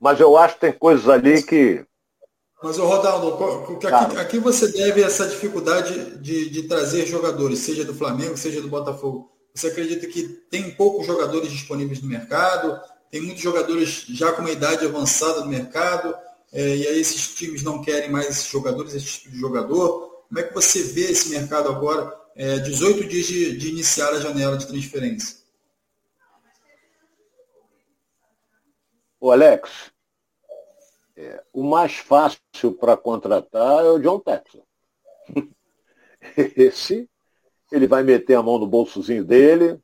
Mas eu acho que tem coisas ali que. Mas, o Rodaldo, aqui, aqui você deve essa dificuldade de, de trazer jogadores, seja do Flamengo, seja do Botafogo. Você acredita que tem poucos jogadores disponíveis no mercado? Tem muitos jogadores já com uma idade avançada no mercado? É, e aí esses times não querem mais esses jogadores, esse tipo de jogador. Como é que você vê esse mercado agora, é, 18 dias de, de iniciar a janela de transferência? O Alex, é, o mais fácil para contratar é o John Texel. Esse, ele vai meter a mão no bolsozinho dele,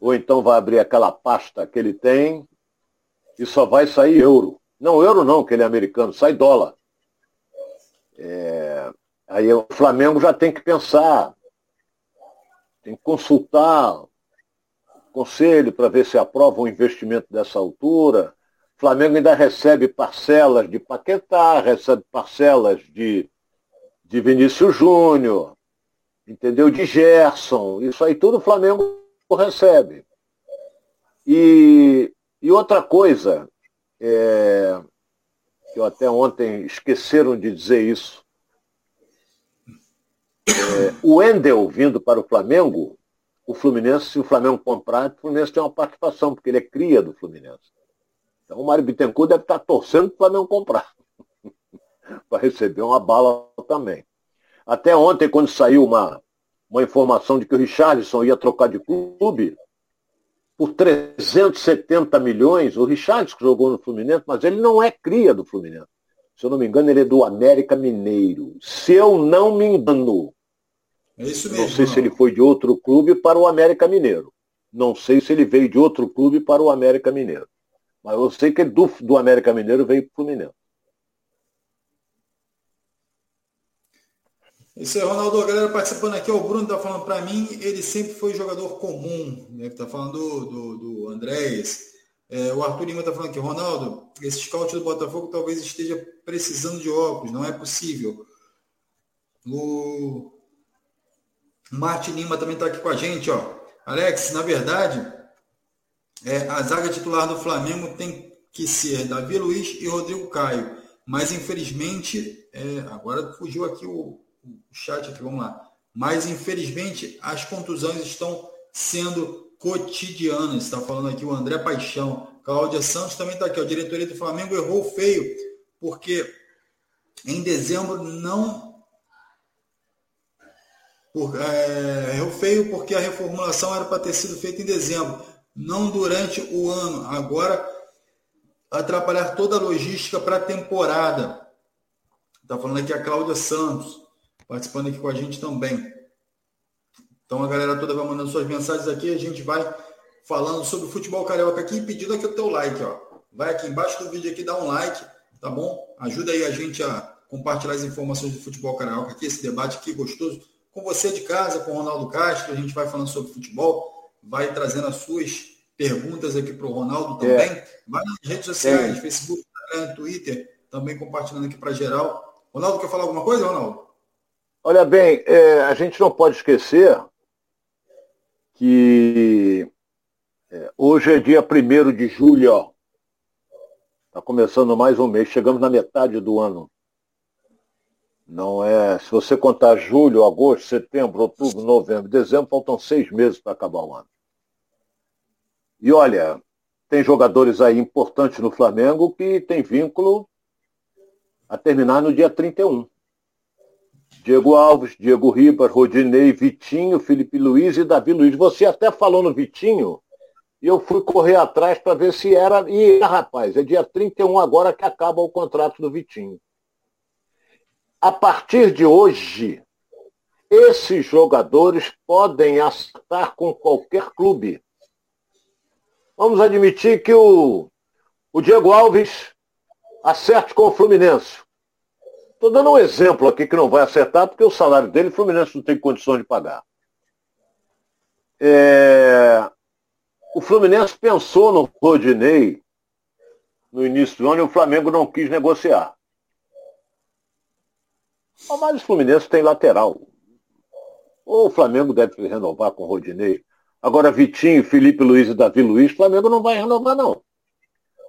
ou então vai abrir aquela pasta que ele tem e só vai sair euro. Não, euro não, que ele é americano, sai dólar. É, aí o Flamengo já tem que pensar, tem que consultar o conselho para ver se aprova um investimento dessa altura. Flamengo ainda recebe parcelas de Paquetá, recebe parcelas de, de Vinícius Júnior, entendeu? De Gerson. Isso aí tudo o Flamengo recebe. E, e outra coisa, é, que eu até ontem esqueceram de dizer isso. É, o Wendel vindo para o Flamengo, o Fluminense, se o Flamengo comprar, o Fluminense tem uma participação, porque ele é cria do Fluminense. Então o Mário Bittencourt deve estar torcendo para o Flamengo comprar. para receber uma bala também. Até ontem, quando saiu uma, uma informação de que o Richardson ia trocar de clube, por 370 milhões, o Richard que jogou no Fluminense, mas ele não é cria do Fluminense. Se eu não me engano, ele é do América Mineiro. Se eu não me engano. É isso mesmo. Não sei não. se ele foi de outro clube para o América Mineiro. Não sei se ele veio de outro clube para o América Mineiro. Mas eu sei que do, do América Mineiro veio para o Fluminense. Isso aí, Ronaldo. A galera participando aqui, o Bruno está falando para mim, ele sempre foi jogador comum, né? Está falando do, do, do. É, o Arthur Lima está falando aqui, Ronaldo, esse scout do Botafogo talvez esteja precisando de óculos, não é possível. O Martin Lima também está aqui com a gente, ó. Alex, na verdade, é, a zaga titular do Flamengo tem que ser Davi Luiz e Rodrigo Caio. Mas infelizmente, é, agora fugiu aqui o, o chat aqui, vamos lá. Mas, infelizmente, as contusões estão sendo cotidianas. Está falando aqui o André Paixão. Cláudia Santos também está aqui. A diretoria do Flamengo errou feio, porque em dezembro não. Por, é, errou feio porque a reformulação era para ter sido feita em dezembro, não durante o ano. Agora, atrapalhar toda a logística para a temporada. Está falando aqui a Cláudia Santos participando aqui com a gente também. Então a galera toda vai mandando suas mensagens aqui, a gente vai falando sobre o futebol carioca aqui e pedindo aqui o teu like, ó. Vai aqui embaixo do vídeo aqui, dá um like, tá bom? Ajuda aí a gente a compartilhar as informações do futebol carioca aqui, esse debate aqui gostoso com você de casa, com o Ronaldo Castro, a gente vai falando sobre futebol, vai trazendo as suas perguntas aqui para o Ronaldo também. É. Vai nas redes sociais, é. Facebook, Instagram, Twitter, também compartilhando aqui para geral Ronaldo quer falar alguma coisa, Ronaldo? Olha bem, é, a gente não pode esquecer que é, hoje é dia 1 de julho. Está começando mais um mês, chegamos na metade do ano. Não é. Se você contar julho, agosto, setembro, outubro, novembro, dezembro, faltam seis meses para acabar o ano. E olha, tem jogadores aí importantes no Flamengo que tem vínculo a terminar no dia 31. Diego Alves, Diego Ribas, Rodinei, Vitinho, Felipe Luiz e Davi Luiz. Você até falou no Vitinho, e eu fui correr atrás para ver se era. E, rapaz, é dia 31 agora que acaba o contrato do Vitinho. A partir de hoje, esses jogadores podem acertar com qualquer clube vamos admitir que o, o Diego Alves acerte com o Fluminense. Estou dando um exemplo aqui que não vai acertar, porque o salário dele o Fluminense não tem condições de pagar. É... O Fluminense pensou no Rodinei no início do ano e o Flamengo não quis negociar. Mas o Fluminense tem lateral. Ou o Flamengo deve renovar com o Rodinei. Agora, Vitinho, Felipe Luiz e Davi Luiz, Flamengo não vai renovar, não.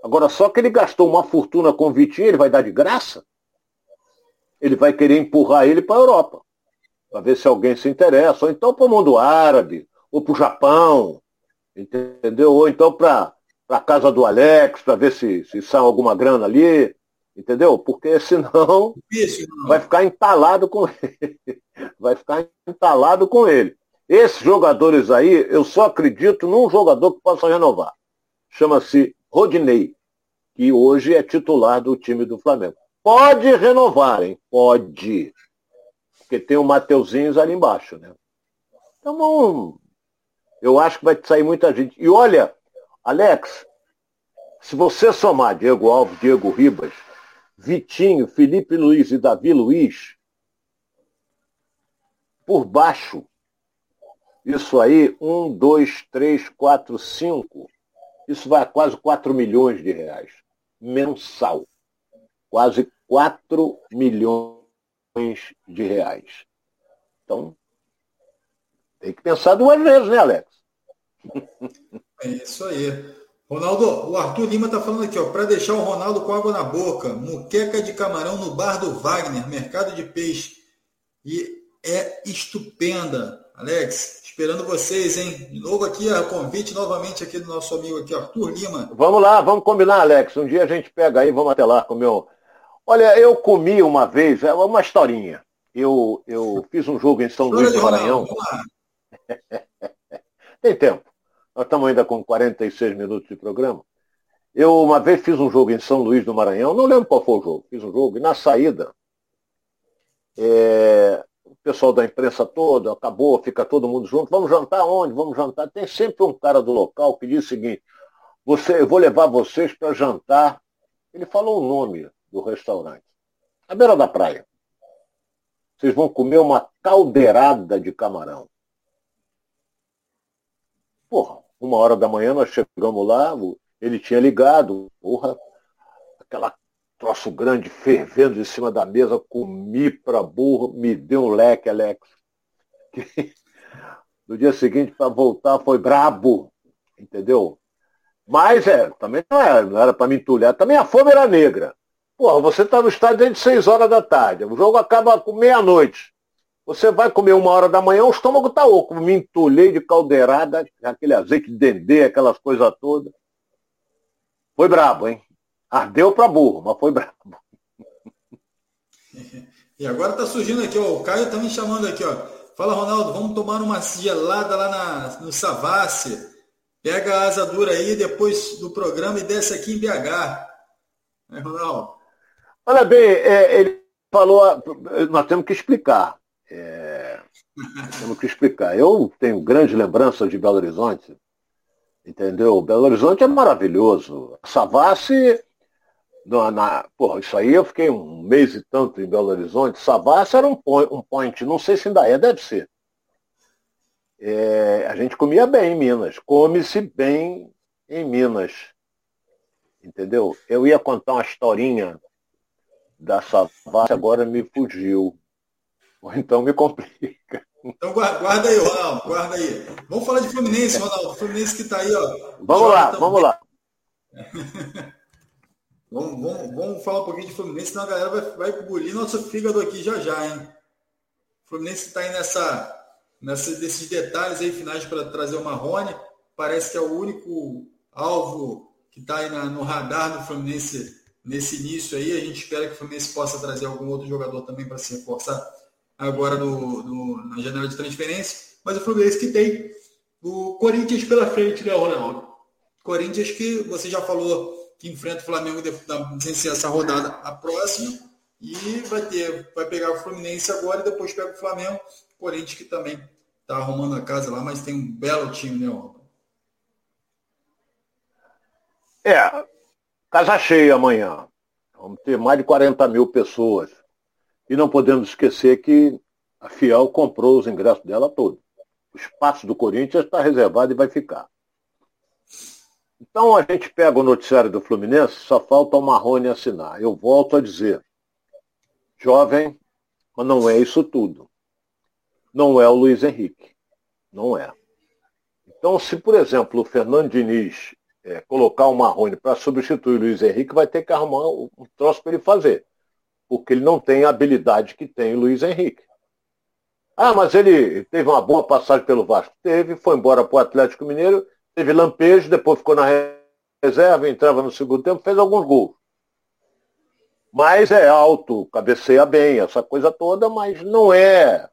Agora, só que ele gastou uma fortuna com o Vitinho, ele vai dar de graça? Ele vai querer empurrar ele para a Europa. Para ver se alguém se interessa. Ou então para o mundo árabe, ou para o Japão, entendeu? Ou então para a casa do Alex, para ver se, se sai alguma grana ali, entendeu? Porque senão vai ficar entalado com ele. Vai ficar entalado com ele. Esses jogadores aí, eu só acredito num jogador que possa renovar. Chama-se Rodinei, que hoje é titular do time do Flamengo. Pode renovar, hein? Pode. Porque tem o Mateuzinhos ali embaixo, né? Então, eu acho que vai sair muita gente. E olha, Alex, se você somar Diego Alves, Diego Ribas, Vitinho, Felipe Luiz e Davi Luiz, por baixo, isso aí, um, dois, três, quatro, cinco. Isso vai a quase 4 milhões de reais. Mensal. Quase 4 milhões de reais. Então, tem que pensar duas vezes, né, Alex? É isso aí. Ronaldo, o Arthur Lima está falando aqui, ó, para deixar o Ronaldo com água na boca, muqueca de camarão no bar do Wagner, mercado de peixe. E é estupenda. Alex, esperando vocês, hein? De novo aqui, o convite novamente aqui do nosso amigo aqui, Arthur Lima. Vamos lá, vamos combinar, Alex. Um dia a gente pega aí, vamos até lá comer. Um... Olha, eu comi uma vez, é uma historinha. Eu, eu fiz um jogo em São Luís do Maranhão. Tem tempo. Nós estamos ainda com 46 minutos de programa. Eu uma vez fiz um jogo em São Luís do Maranhão, não lembro qual foi o jogo, fiz um jogo, e na saída, é, pessoal da imprensa toda, acabou, fica todo mundo junto, vamos jantar onde? Vamos jantar. Tem sempre um cara do local que diz o seguinte, você, eu vou levar vocês para jantar. Ele falou o nome do restaurante. À beira da praia. Vocês vão comer uma caldeirada de camarão. Porra, uma hora da manhã nós chegamos lá, ele tinha ligado, porra, aquela troço grande fervendo em cima da mesa, comi para burro, me deu um leque, Alex. No dia seguinte, para voltar, foi brabo, entendeu? Mas é, também não era, não era para me entulhar. Também a fome era negra. Porra, você está no estádio desde 6 horas da tarde. O jogo acaba com meia-noite. Você vai comer uma hora da manhã, o estômago tá oco. Me entulhei de caldeirada, aquele azeite de dendê, aquelas coisas todas. Foi brabo, hein? Ardeu para burro, mas foi brabo. E agora está surgindo aqui, ó, o Caio está me chamando aqui, ó. Fala, Ronaldo, vamos tomar uma gelada lá na, no Savassi. Pega a asa dura aí depois do programa e desce aqui em BH. É, Ronaldo. Olha bem, é, ele falou, nós temos que explicar. É, temos que explicar. Eu tenho grandes lembranças de Belo Horizonte, entendeu? Belo Horizonte é maravilhoso. Savassi na, na, porra, isso aí eu fiquei um mês e tanto em Belo Horizonte. Savassi era um point, um point, não sei se ainda é, deve ser. É, a gente comia bem em Minas, come-se bem em Minas. Entendeu? Eu ia contar uma historinha da Savassi agora me fugiu. Ou então me complica. Então guarda aí, Ronaldo, guarda aí. Vamos falar de Fluminense, Ronaldo. Fluminense que está aí, ó. Vamos lá, vamos lá. vamos, vamos, vamos, falar um pouquinho de Fluminense, senão a galera vai, vai bulir nosso fígado aqui já já, hein? Fluminense está aí nessa, nessa, desses detalhes aí finais para trazer o Marrone. Parece que é o único alvo que está aí na, no radar do Fluminense nesse início aí. A gente espera que o Fluminense possa trazer algum outro jogador também para se reforçar agora no, no, na janela de transferência. Mas o Fluminense que tem o Corinthians pela frente, né, Ronaldo? Corinthians que você já falou que enfrenta o Flamengo sem ser essa rodada a próxima. E vai ter, vai pegar o Fluminense agora e depois pega o Flamengo. Corinthians que também está arrumando a casa lá, mas tem um belo time, né, Ronaldo? É, casa cheia amanhã. Vamos ter mais de 40 mil pessoas. E não podemos esquecer que a Fiel comprou os ingressos dela todos. O espaço do Corinthians está reservado e vai ficar. Então a gente pega o noticiário do Fluminense, só falta o Marrone assinar. Eu volto a dizer, jovem, mas não é isso tudo. Não é o Luiz Henrique. Não é. Então, se, por exemplo, o Fernando Diniz é, colocar o Marrone para substituir o Luiz Henrique, vai ter que arrumar um troço para ele fazer. Porque ele não tem a habilidade que tem o Luiz Henrique. Ah, mas ele teve uma boa passagem pelo Vasco. Teve, foi embora para o Atlético Mineiro, teve lampejo, depois ficou na reserva, entrava no segundo tempo, fez alguns gols. Mas é alto, cabeceia bem, essa coisa toda, mas não é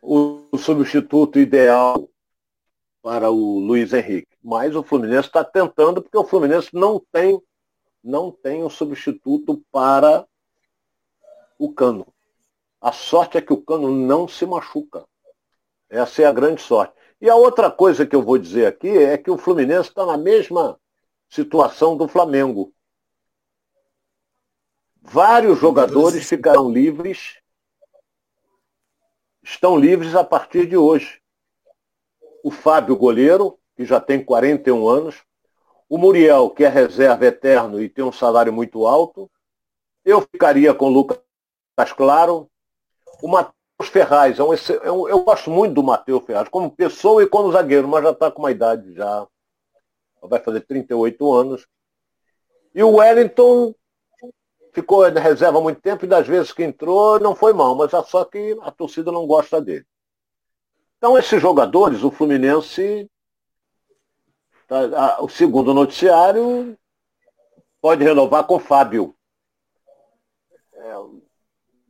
o substituto ideal para o Luiz Henrique. Mas o Fluminense está tentando, porque o Fluminense não tem, não tem um substituto para o Cano. A sorte é que o Cano não se machuca. Essa é a grande sorte. E a outra coisa que eu vou dizer aqui é que o Fluminense está na mesma situação do Flamengo. Vários jogadores ficaram livres, estão livres a partir de hoje o Fábio Goleiro, que já tem 41 anos, o Muriel, que é reserva eterno e tem um salário muito alto. Eu ficaria com o Lucas Claro. O Matheus Ferraz, é um, é um, eu gosto muito do Matheus Ferraz, como pessoa e como zagueiro, mas já está com uma idade já. Vai fazer 38 anos. E o Wellington ficou na reserva há muito tempo e das vezes que entrou não foi mal, mas é só que a torcida não gosta dele. Então, esses jogadores, o Fluminense, o segundo noticiário, pode renovar com o Fábio. É,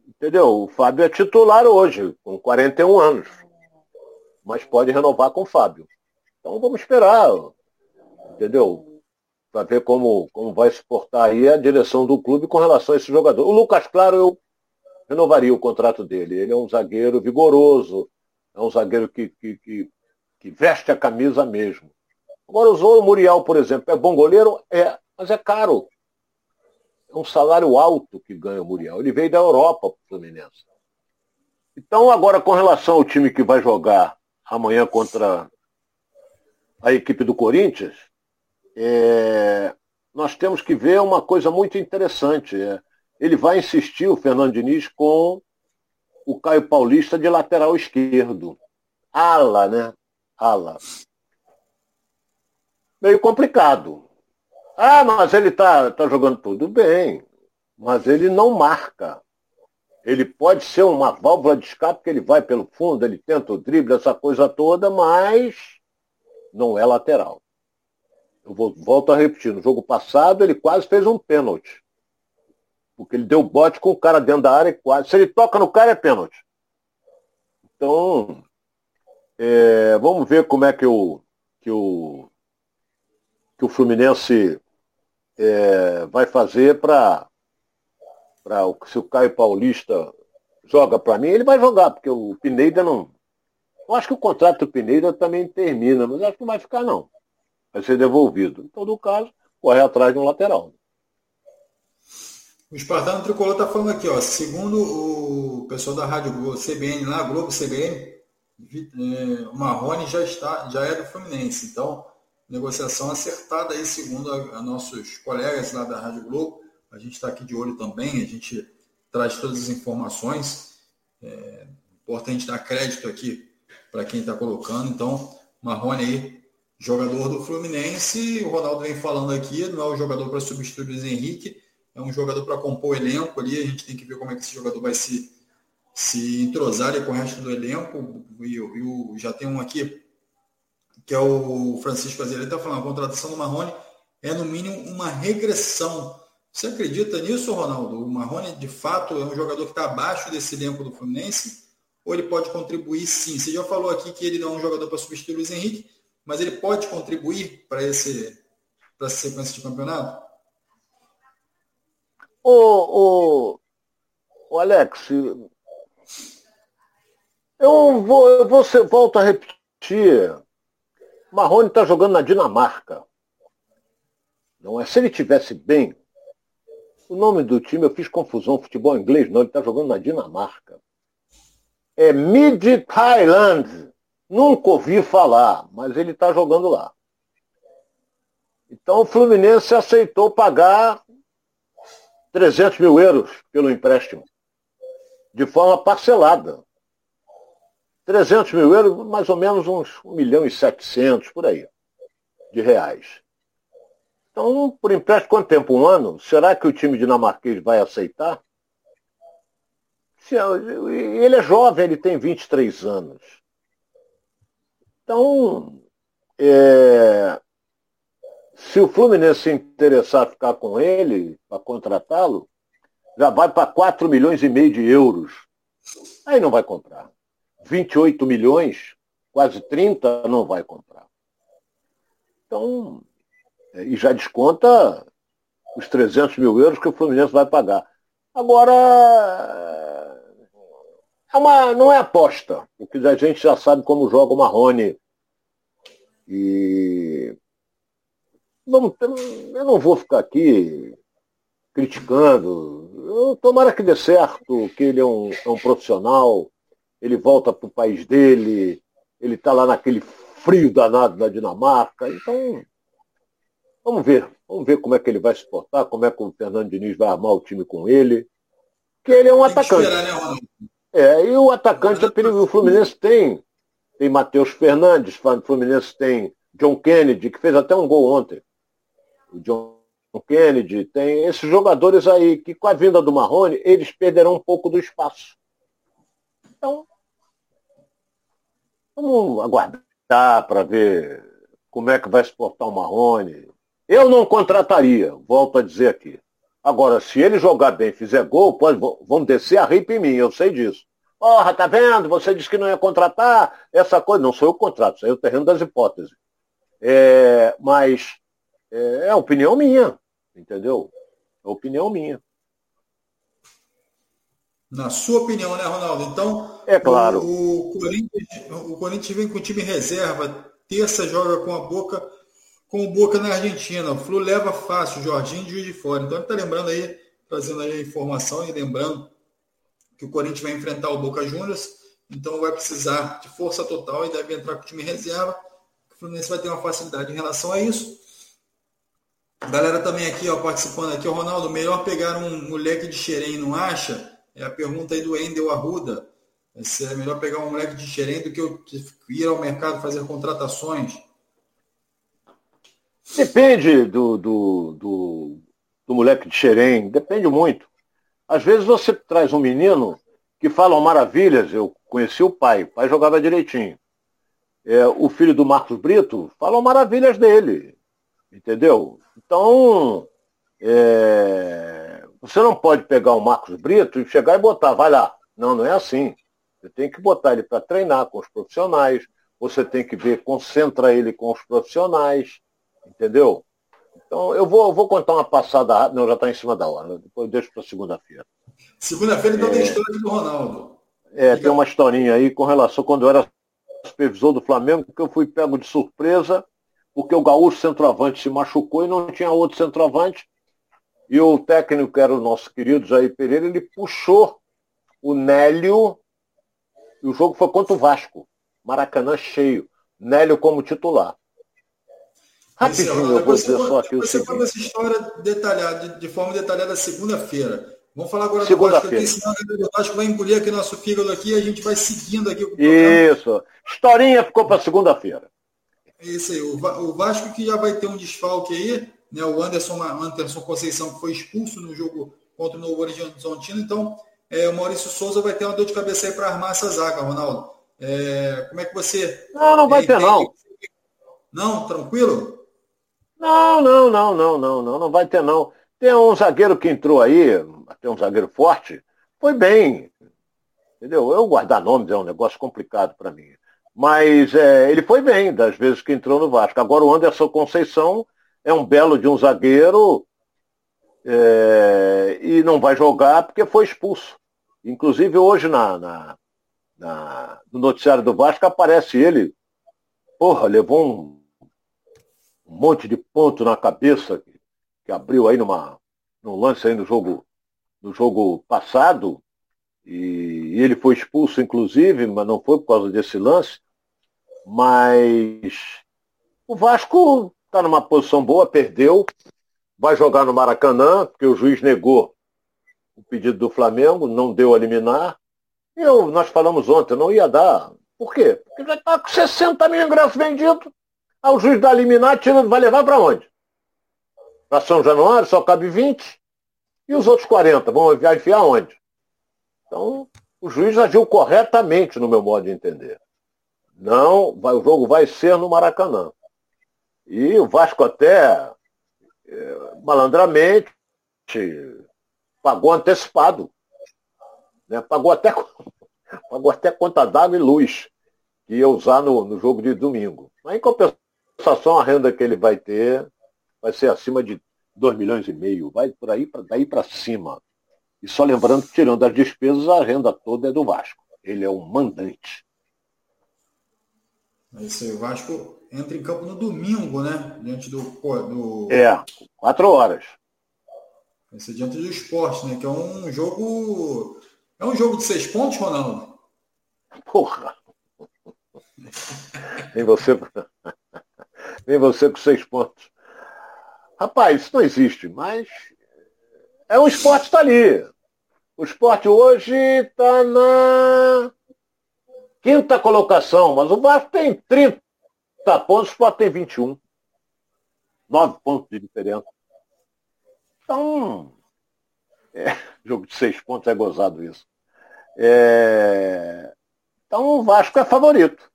entendeu? O Fábio é titular hoje, com 41 anos. Mas pode renovar com o Fábio. Então vamos esperar, entendeu? Para ver como, como vai se portar aí a direção do clube com relação a esse jogador. O Lucas Claro, eu renovaria o contrato dele. Ele é um zagueiro vigoroso, é um zagueiro que, que, que, que veste a camisa mesmo. Agora, o Muriel, por exemplo, é bom goleiro? É, mas é caro. É um salário alto que ganha o Muriel. Ele veio da Europa para o Fluminense. Então, agora, com relação ao time que vai jogar amanhã contra a equipe do Corinthians, é, nós temos que ver uma coisa muito interessante. É, ele vai insistir, o Fernando Diniz, com o Caio Paulista de lateral esquerdo. Ala, né? Ala. Meio complicado. Ah, mas ele tá, tá jogando tudo bem. Mas ele não marca. Ele pode ser uma válvula de escape, que ele vai pelo fundo, ele tenta o drible, essa coisa toda, mas não é lateral. Eu vou, volto a repetir, no jogo passado ele quase fez um pênalti. Porque ele deu bote com o cara dentro da área e quase. Se ele toca no cara, é pênalti. Então, é, vamos ver como é que o, que o, que o Fluminense é, vai fazer para. Se o Caio Paulista joga para mim, ele vai jogar, porque o Pineida não. Eu acho que o contrato do Pineida também termina, mas acho que não vai ficar, não. Vai ser devolvido. Em todo caso, corre atrás de um lateral. O Espartano Tricolor está falando aqui, ó, segundo o pessoal da Rádio Globo, CBN lá, Globo CBN, é, o Marrone já está, já é do Fluminense. Então, negociação acertada aí, segundo a, a nossos colegas lá da Rádio Globo. A gente está aqui de olho também, a gente traz todas as informações. É importante dar crédito aqui para quem está colocando. Então, Marrone aí, jogador do Fluminense, o Ronaldo vem falando aqui, não é o jogador para substituir o Luiz Henrique, é um jogador para compor o elenco ali, a gente tem que ver como é que esse jogador vai se, se entrosar com o resto do elenco. E, e já tem um aqui, que é o Francisco Azevedo, está falando, a contratação do Marrone é no mínimo uma regressão. Você acredita nisso, Ronaldo? O Marrone, de fato, é um jogador que está abaixo desse elenco do Fluminense? Ou ele pode contribuir sim? Você já falou aqui que ele não é um jogador para substituir o Luiz Henrique, mas ele pode contribuir para esse para essa sequência de campeonato? Ô, ô, ô Alex, eu vou, eu vou volto a repetir. Marrone está jogando na Dinamarca. Não é? Se ele tivesse bem, o nome do time, eu fiz confusão, futebol inglês, não, ele está jogando na Dinamarca. É Mid Thailand. Nunca ouvi falar, mas ele está jogando lá. Então o Fluminense aceitou pagar 300 mil euros pelo empréstimo, de forma parcelada. 300 mil euros, mais ou menos uns 1 milhão e 700, por aí, de reais. Então, por empréstimo, quanto tempo? Um ano? Será que o time dinamarquês vai aceitar? Ele é jovem, ele tem 23 anos. Então, é, se o Fluminense se interessar ficar com ele, para contratá-lo, já vai para 4 milhões e meio de euros. Aí não vai comprar. 28 milhões, quase 30, não vai comprar. Então, é, e já desconta os 300 mil euros que o Fluminense vai pagar. Agora, é uma, não é aposta, porque a gente já sabe como joga o Marrone. E vamos, eu não vou ficar aqui criticando. Eu, tomara que dê certo, que ele é um, é um profissional, ele volta para o país dele, ele está lá naquele frio danado da Dinamarca. Então, vamos ver. Vamos ver como é que ele vai se portar, como é que o Fernando Diniz vai armar o time com ele. Que ele é um atacante. Esperar, né, é, e o atacante é perigoso. O Fluminense tem. Tem Matheus Fernandes, o Fluminense tem John Kennedy, que fez até um gol ontem. O John Kennedy, tem esses jogadores aí que com a vinda do Marrone, eles perderão um pouco do espaço. Então, vamos aguardar para ver como é que vai se portar o Marrone. Eu não contrataria, volto a dizer aqui. Agora, se ele jogar bem fizer gol, pode, vão descer a ripa em mim, eu sei disso. Porra, tá vendo? Você disse que não ia contratar essa coisa. Não sou eu que contrato, isso aí é o terreno das hipóteses. É, mas é, é opinião minha, entendeu? É opinião minha. Na sua opinião, né, Ronaldo? Então, é claro. O, o, Corinthians, o Corinthians vem com o time reserva, terça joga com a boca com o Boca na Argentina. O Flu leva fácil, Jorginho de Juiz de Fora. Então ele está lembrando aí, trazendo aí a informação e lembrando que o Corinthians vai enfrentar o Boca Juniors, então vai precisar de força total e deve entrar com o time reserva. O Fluminense vai ter uma facilidade em relação a isso. Galera também aqui, ó, participando aqui, o Ronaldo, melhor pegar um moleque de Xerém, não acha? É a pergunta aí do Endel Arruda. Se é melhor pegar um moleque de Xerém do que eu ir ao mercado fazer contratações. Depende do, do, do, do moleque de Xerém, depende muito. Às vezes você traz um menino que fala maravilhas, eu conheci o pai, o pai jogava direitinho. É, o filho do Marcos Brito falam maravilhas dele, entendeu? Então, é, você não pode pegar o Marcos Brito e chegar e botar, vai lá. Não, não é assim. Você tem que botar ele para treinar com os profissionais, você tem que ver, concentra ele com os profissionais, Entendeu? Então, eu vou, eu vou contar uma passada Não, já está em cima da hora. Depois eu deixo para segunda-feira. Segunda-feira, então, é... tem história do Ronaldo. É, tem uma historinha aí com relação quando eu era supervisor do Flamengo, que eu fui pego de surpresa, porque o gaúcho centroavante se machucou e não tinha outro centroavante. E o técnico, que era o nosso querido Jair Pereira, ele puxou o Nélio, e o jogo foi contra o Vasco. Maracanã cheio. Nélio como titular. Rapidinho, eu vou dizer só aqui o seguinte. Você conta essa história detalhada, de, de forma detalhada segunda-feira. Vamos falar agora do Vasco aqui, senão o Vasco vai engolir aqui nosso fígado aqui e a gente vai seguindo aqui. Isso. Historinha ficou para segunda-feira. É isso aí. O Vasco que já vai ter um desfalque aí, né? O Anderson, Anderson Conceição que foi expulso no jogo contra o Novo Horizontino, então é, o Maurício Souza vai ter uma dor de cabeça aí para armar essa zaga, Ronaldo. É, como é que você. Não, não vai é, ter, não. Não, tranquilo? Não, não, não, não, não, não, não vai ter, não. Tem um zagueiro que entrou aí, tem um zagueiro forte, foi bem. Entendeu? Eu guardar nomes é um negócio complicado para mim. Mas é, ele foi bem das vezes que entrou no Vasco. Agora o Anderson Conceição é um belo de um zagueiro é, e não vai jogar porque foi expulso. Inclusive hoje na, na, na, no noticiário do Vasco aparece ele. Porra, levou um, um monte de ponto na cabeça que abriu aí numa, num lance aí no jogo, no jogo passado, e ele foi expulso, inclusive, mas não foi por causa desse lance. Mas o Vasco está numa posição boa, perdeu, vai jogar no Maracanã, porque o juiz negou o pedido do Flamengo, não deu a liminar. Eu, nós falamos ontem, não ia dar. Por quê? Porque já está com 60 mil ingressos vendidos. Aí o juiz dá liminar, tira, vai levar para onde? Para São Januário só cabe 20. E os outros 40 vão enfiar onde? Então, o juiz agiu corretamente, no meu modo de entender. Não, vai, o jogo vai ser no Maracanã. E o Vasco até, é, malandramente, pagou antecipado. Né? Pagou, até, pagou até conta d'água e luz que ia usar no, no jogo de domingo. Mas, em compensação, a renda que ele vai ter vai ser acima de 2 milhões e meio, vai por aí, daí para cima. E só lembrando tirando as despesas, a renda toda é do Vasco. Ele é o mandante. É isso aí, o Vasco entra em campo no domingo, né? Diante do. do... É, quatro horas. Vai ser diante do esporte, né? Que é um jogo. É um jogo de seis pontos, Ronaldo? Porra! Vem você, Vem você com seis pontos. Rapaz, isso não existe, mas é um esporte está ali. O esporte hoje está na quinta colocação, mas o Vasco tem 30 pontos, o esporte tem 21. Nove pontos de diferença. Então, é, jogo de seis pontos é gozado isso. É, então o Vasco é favorito.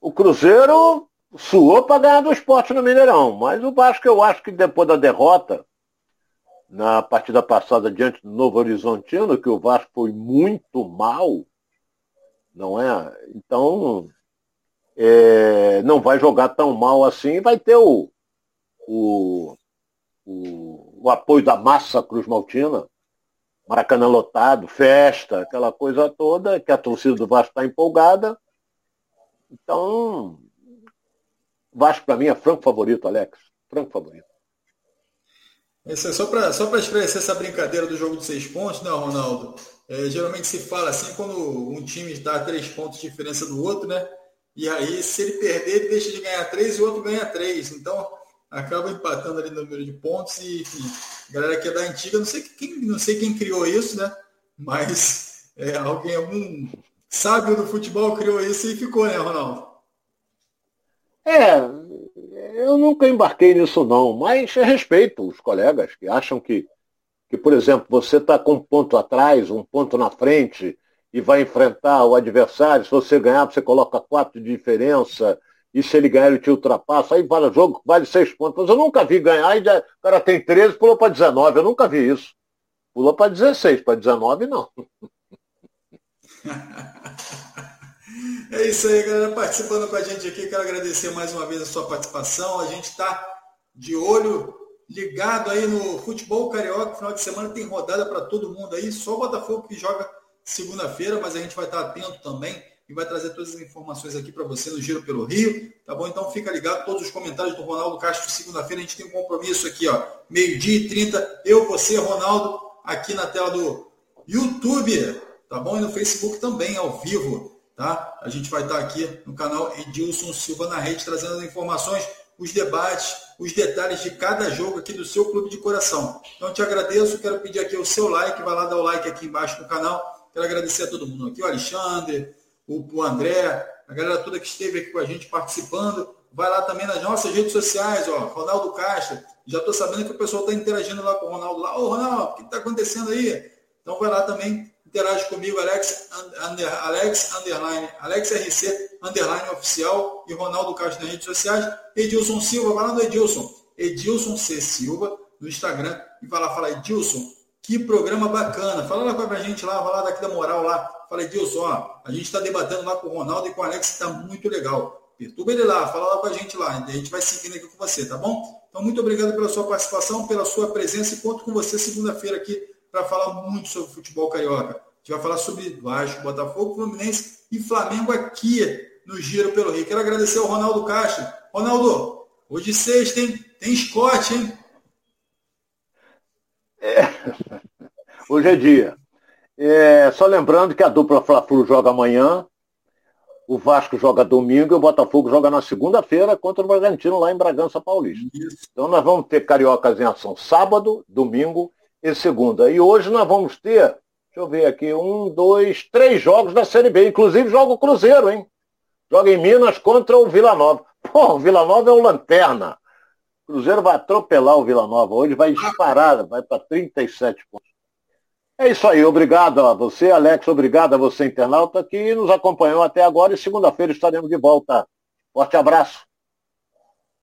O Cruzeiro suou para ganhar do esporte no Mineirão. Mas o Vasco, eu acho que depois da derrota na partida passada diante do Novo Horizontino, que o Vasco foi muito mal, não é? Então, é, não vai jogar tão mal assim, vai ter o, o, o, o apoio da massa Cruz Maltina, Maracanã lotado, festa, aquela coisa toda, que a torcida do Vasco está empolgada. Então, Vasco para mim é franco favorito, Alex. Franco favorito. Isso é só para só esclarecer essa brincadeira do jogo de seis pontos, né, Ronaldo? É, geralmente se fala assim quando um time está a três pontos de diferença do outro, né? E aí, se ele perder, ele deixa de ganhar três e o outro ganha três. Então, acaba empatando ali no número de pontos e, enfim, galera que é da antiga, não sei quem, não sei quem criou isso, né? Mas é, alguém, algum sábio do futebol criou isso e ficou, né, Ronaldo? É, eu nunca embarquei nisso não, mas respeito os colegas que acham que, que por exemplo, você está com um ponto atrás, um ponto na frente, e vai enfrentar o adversário, se você ganhar, você coloca quatro de diferença, e se ele ganhar, ele te ultrapassa, aí para o jogo, vale seis pontos. Mas eu nunca vi ganhar, e o cara tem 13, pulou para 19, eu nunca vi isso. Pulou para 16, para 19 não. É isso aí, galera, participando com a gente aqui. Quero agradecer mais uma vez a sua participação. A gente está de olho ligado aí no futebol carioca. Final de semana tem rodada para todo mundo aí. Só o Botafogo que joga segunda-feira, mas a gente vai estar atento também e vai trazer todas as informações aqui para você no Giro pelo Rio, tá bom? Então fica ligado, todos os comentários do Ronaldo Castro segunda-feira, a gente tem um compromisso aqui, ó, meio-dia e 30, eu, você, Ronaldo, aqui na tela do YouTube, tá bom? E no Facebook também, ao vivo. Tá? A gente vai estar aqui no canal Edilson Silva na rede trazendo as informações. os debates, os detalhes de cada jogo aqui do seu clube de coração. Então, te agradeço, quero pedir aqui o seu like, vai lá dar o like aqui embaixo no canal. Quero agradecer a todo mundo aqui, o Alexandre, o, André, a galera toda que esteve aqui com a gente participando. Vai lá também nas nossas redes sociais, ó, Ronaldo Castro. Já estou sabendo que o pessoal está interagindo lá com o Ronaldo lá. Ô, Ronaldo, o que está acontecendo aí? Então vai lá também, interage comigo, Alex, under, Alex Underline, Alex RC Underline Oficial e Ronaldo Castro nas redes sociais. Edilson Silva, vai lá no Edilson. Edilson C. Silva no Instagram e vai lá falar, Edilson, que programa bacana. Fala lá com a gente lá, vai lá daqui da moral lá. Fala, Edilson, ó, a gente está debatendo lá com o Ronaldo e com o Alex, está muito legal. Perturba ele lá, fala lá com a gente lá. A gente vai seguindo aqui com você, tá bom? Então, muito obrigado pela sua participação, pela sua presença e conto com você segunda-feira aqui para falar muito sobre futebol carioca. A gente vai falar sobre Vasco, Botafogo, Fluminense e Flamengo aqui no Giro pelo Rio. Quero agradecer ao Ronaldo Castro. Ronaldo, hoje sexta, hein? Tem Scott, hein? É. Hoje é dia. É, só lembrando que a dupla Fla-Flu joga amanhã, o Vasco joga domingo e o Botafogo joga na segunda-feira contra o Bragantino lá em Bragança Paulista. Isso. Então nós vamos ter cariocas em ação sábado, domingo e segunda. E hoje nós vamos ter, deixa eu ver aqui, um, dois, três jogos da Série B. Inclusive joga o Cruzeiro, hein? Joga em Minas contra o Vila Nova. Pô, o Vila Nova é o lanterna. Cruzeiro vai atropelar o Vila Nova hoje, vai disparar, vai para 37 pontos. É isso aí, obrigado a você, Alex, obrigado a você, internauta, que nos acompanhou até agora e segunda-feira estaremos de volta. Forte abraço.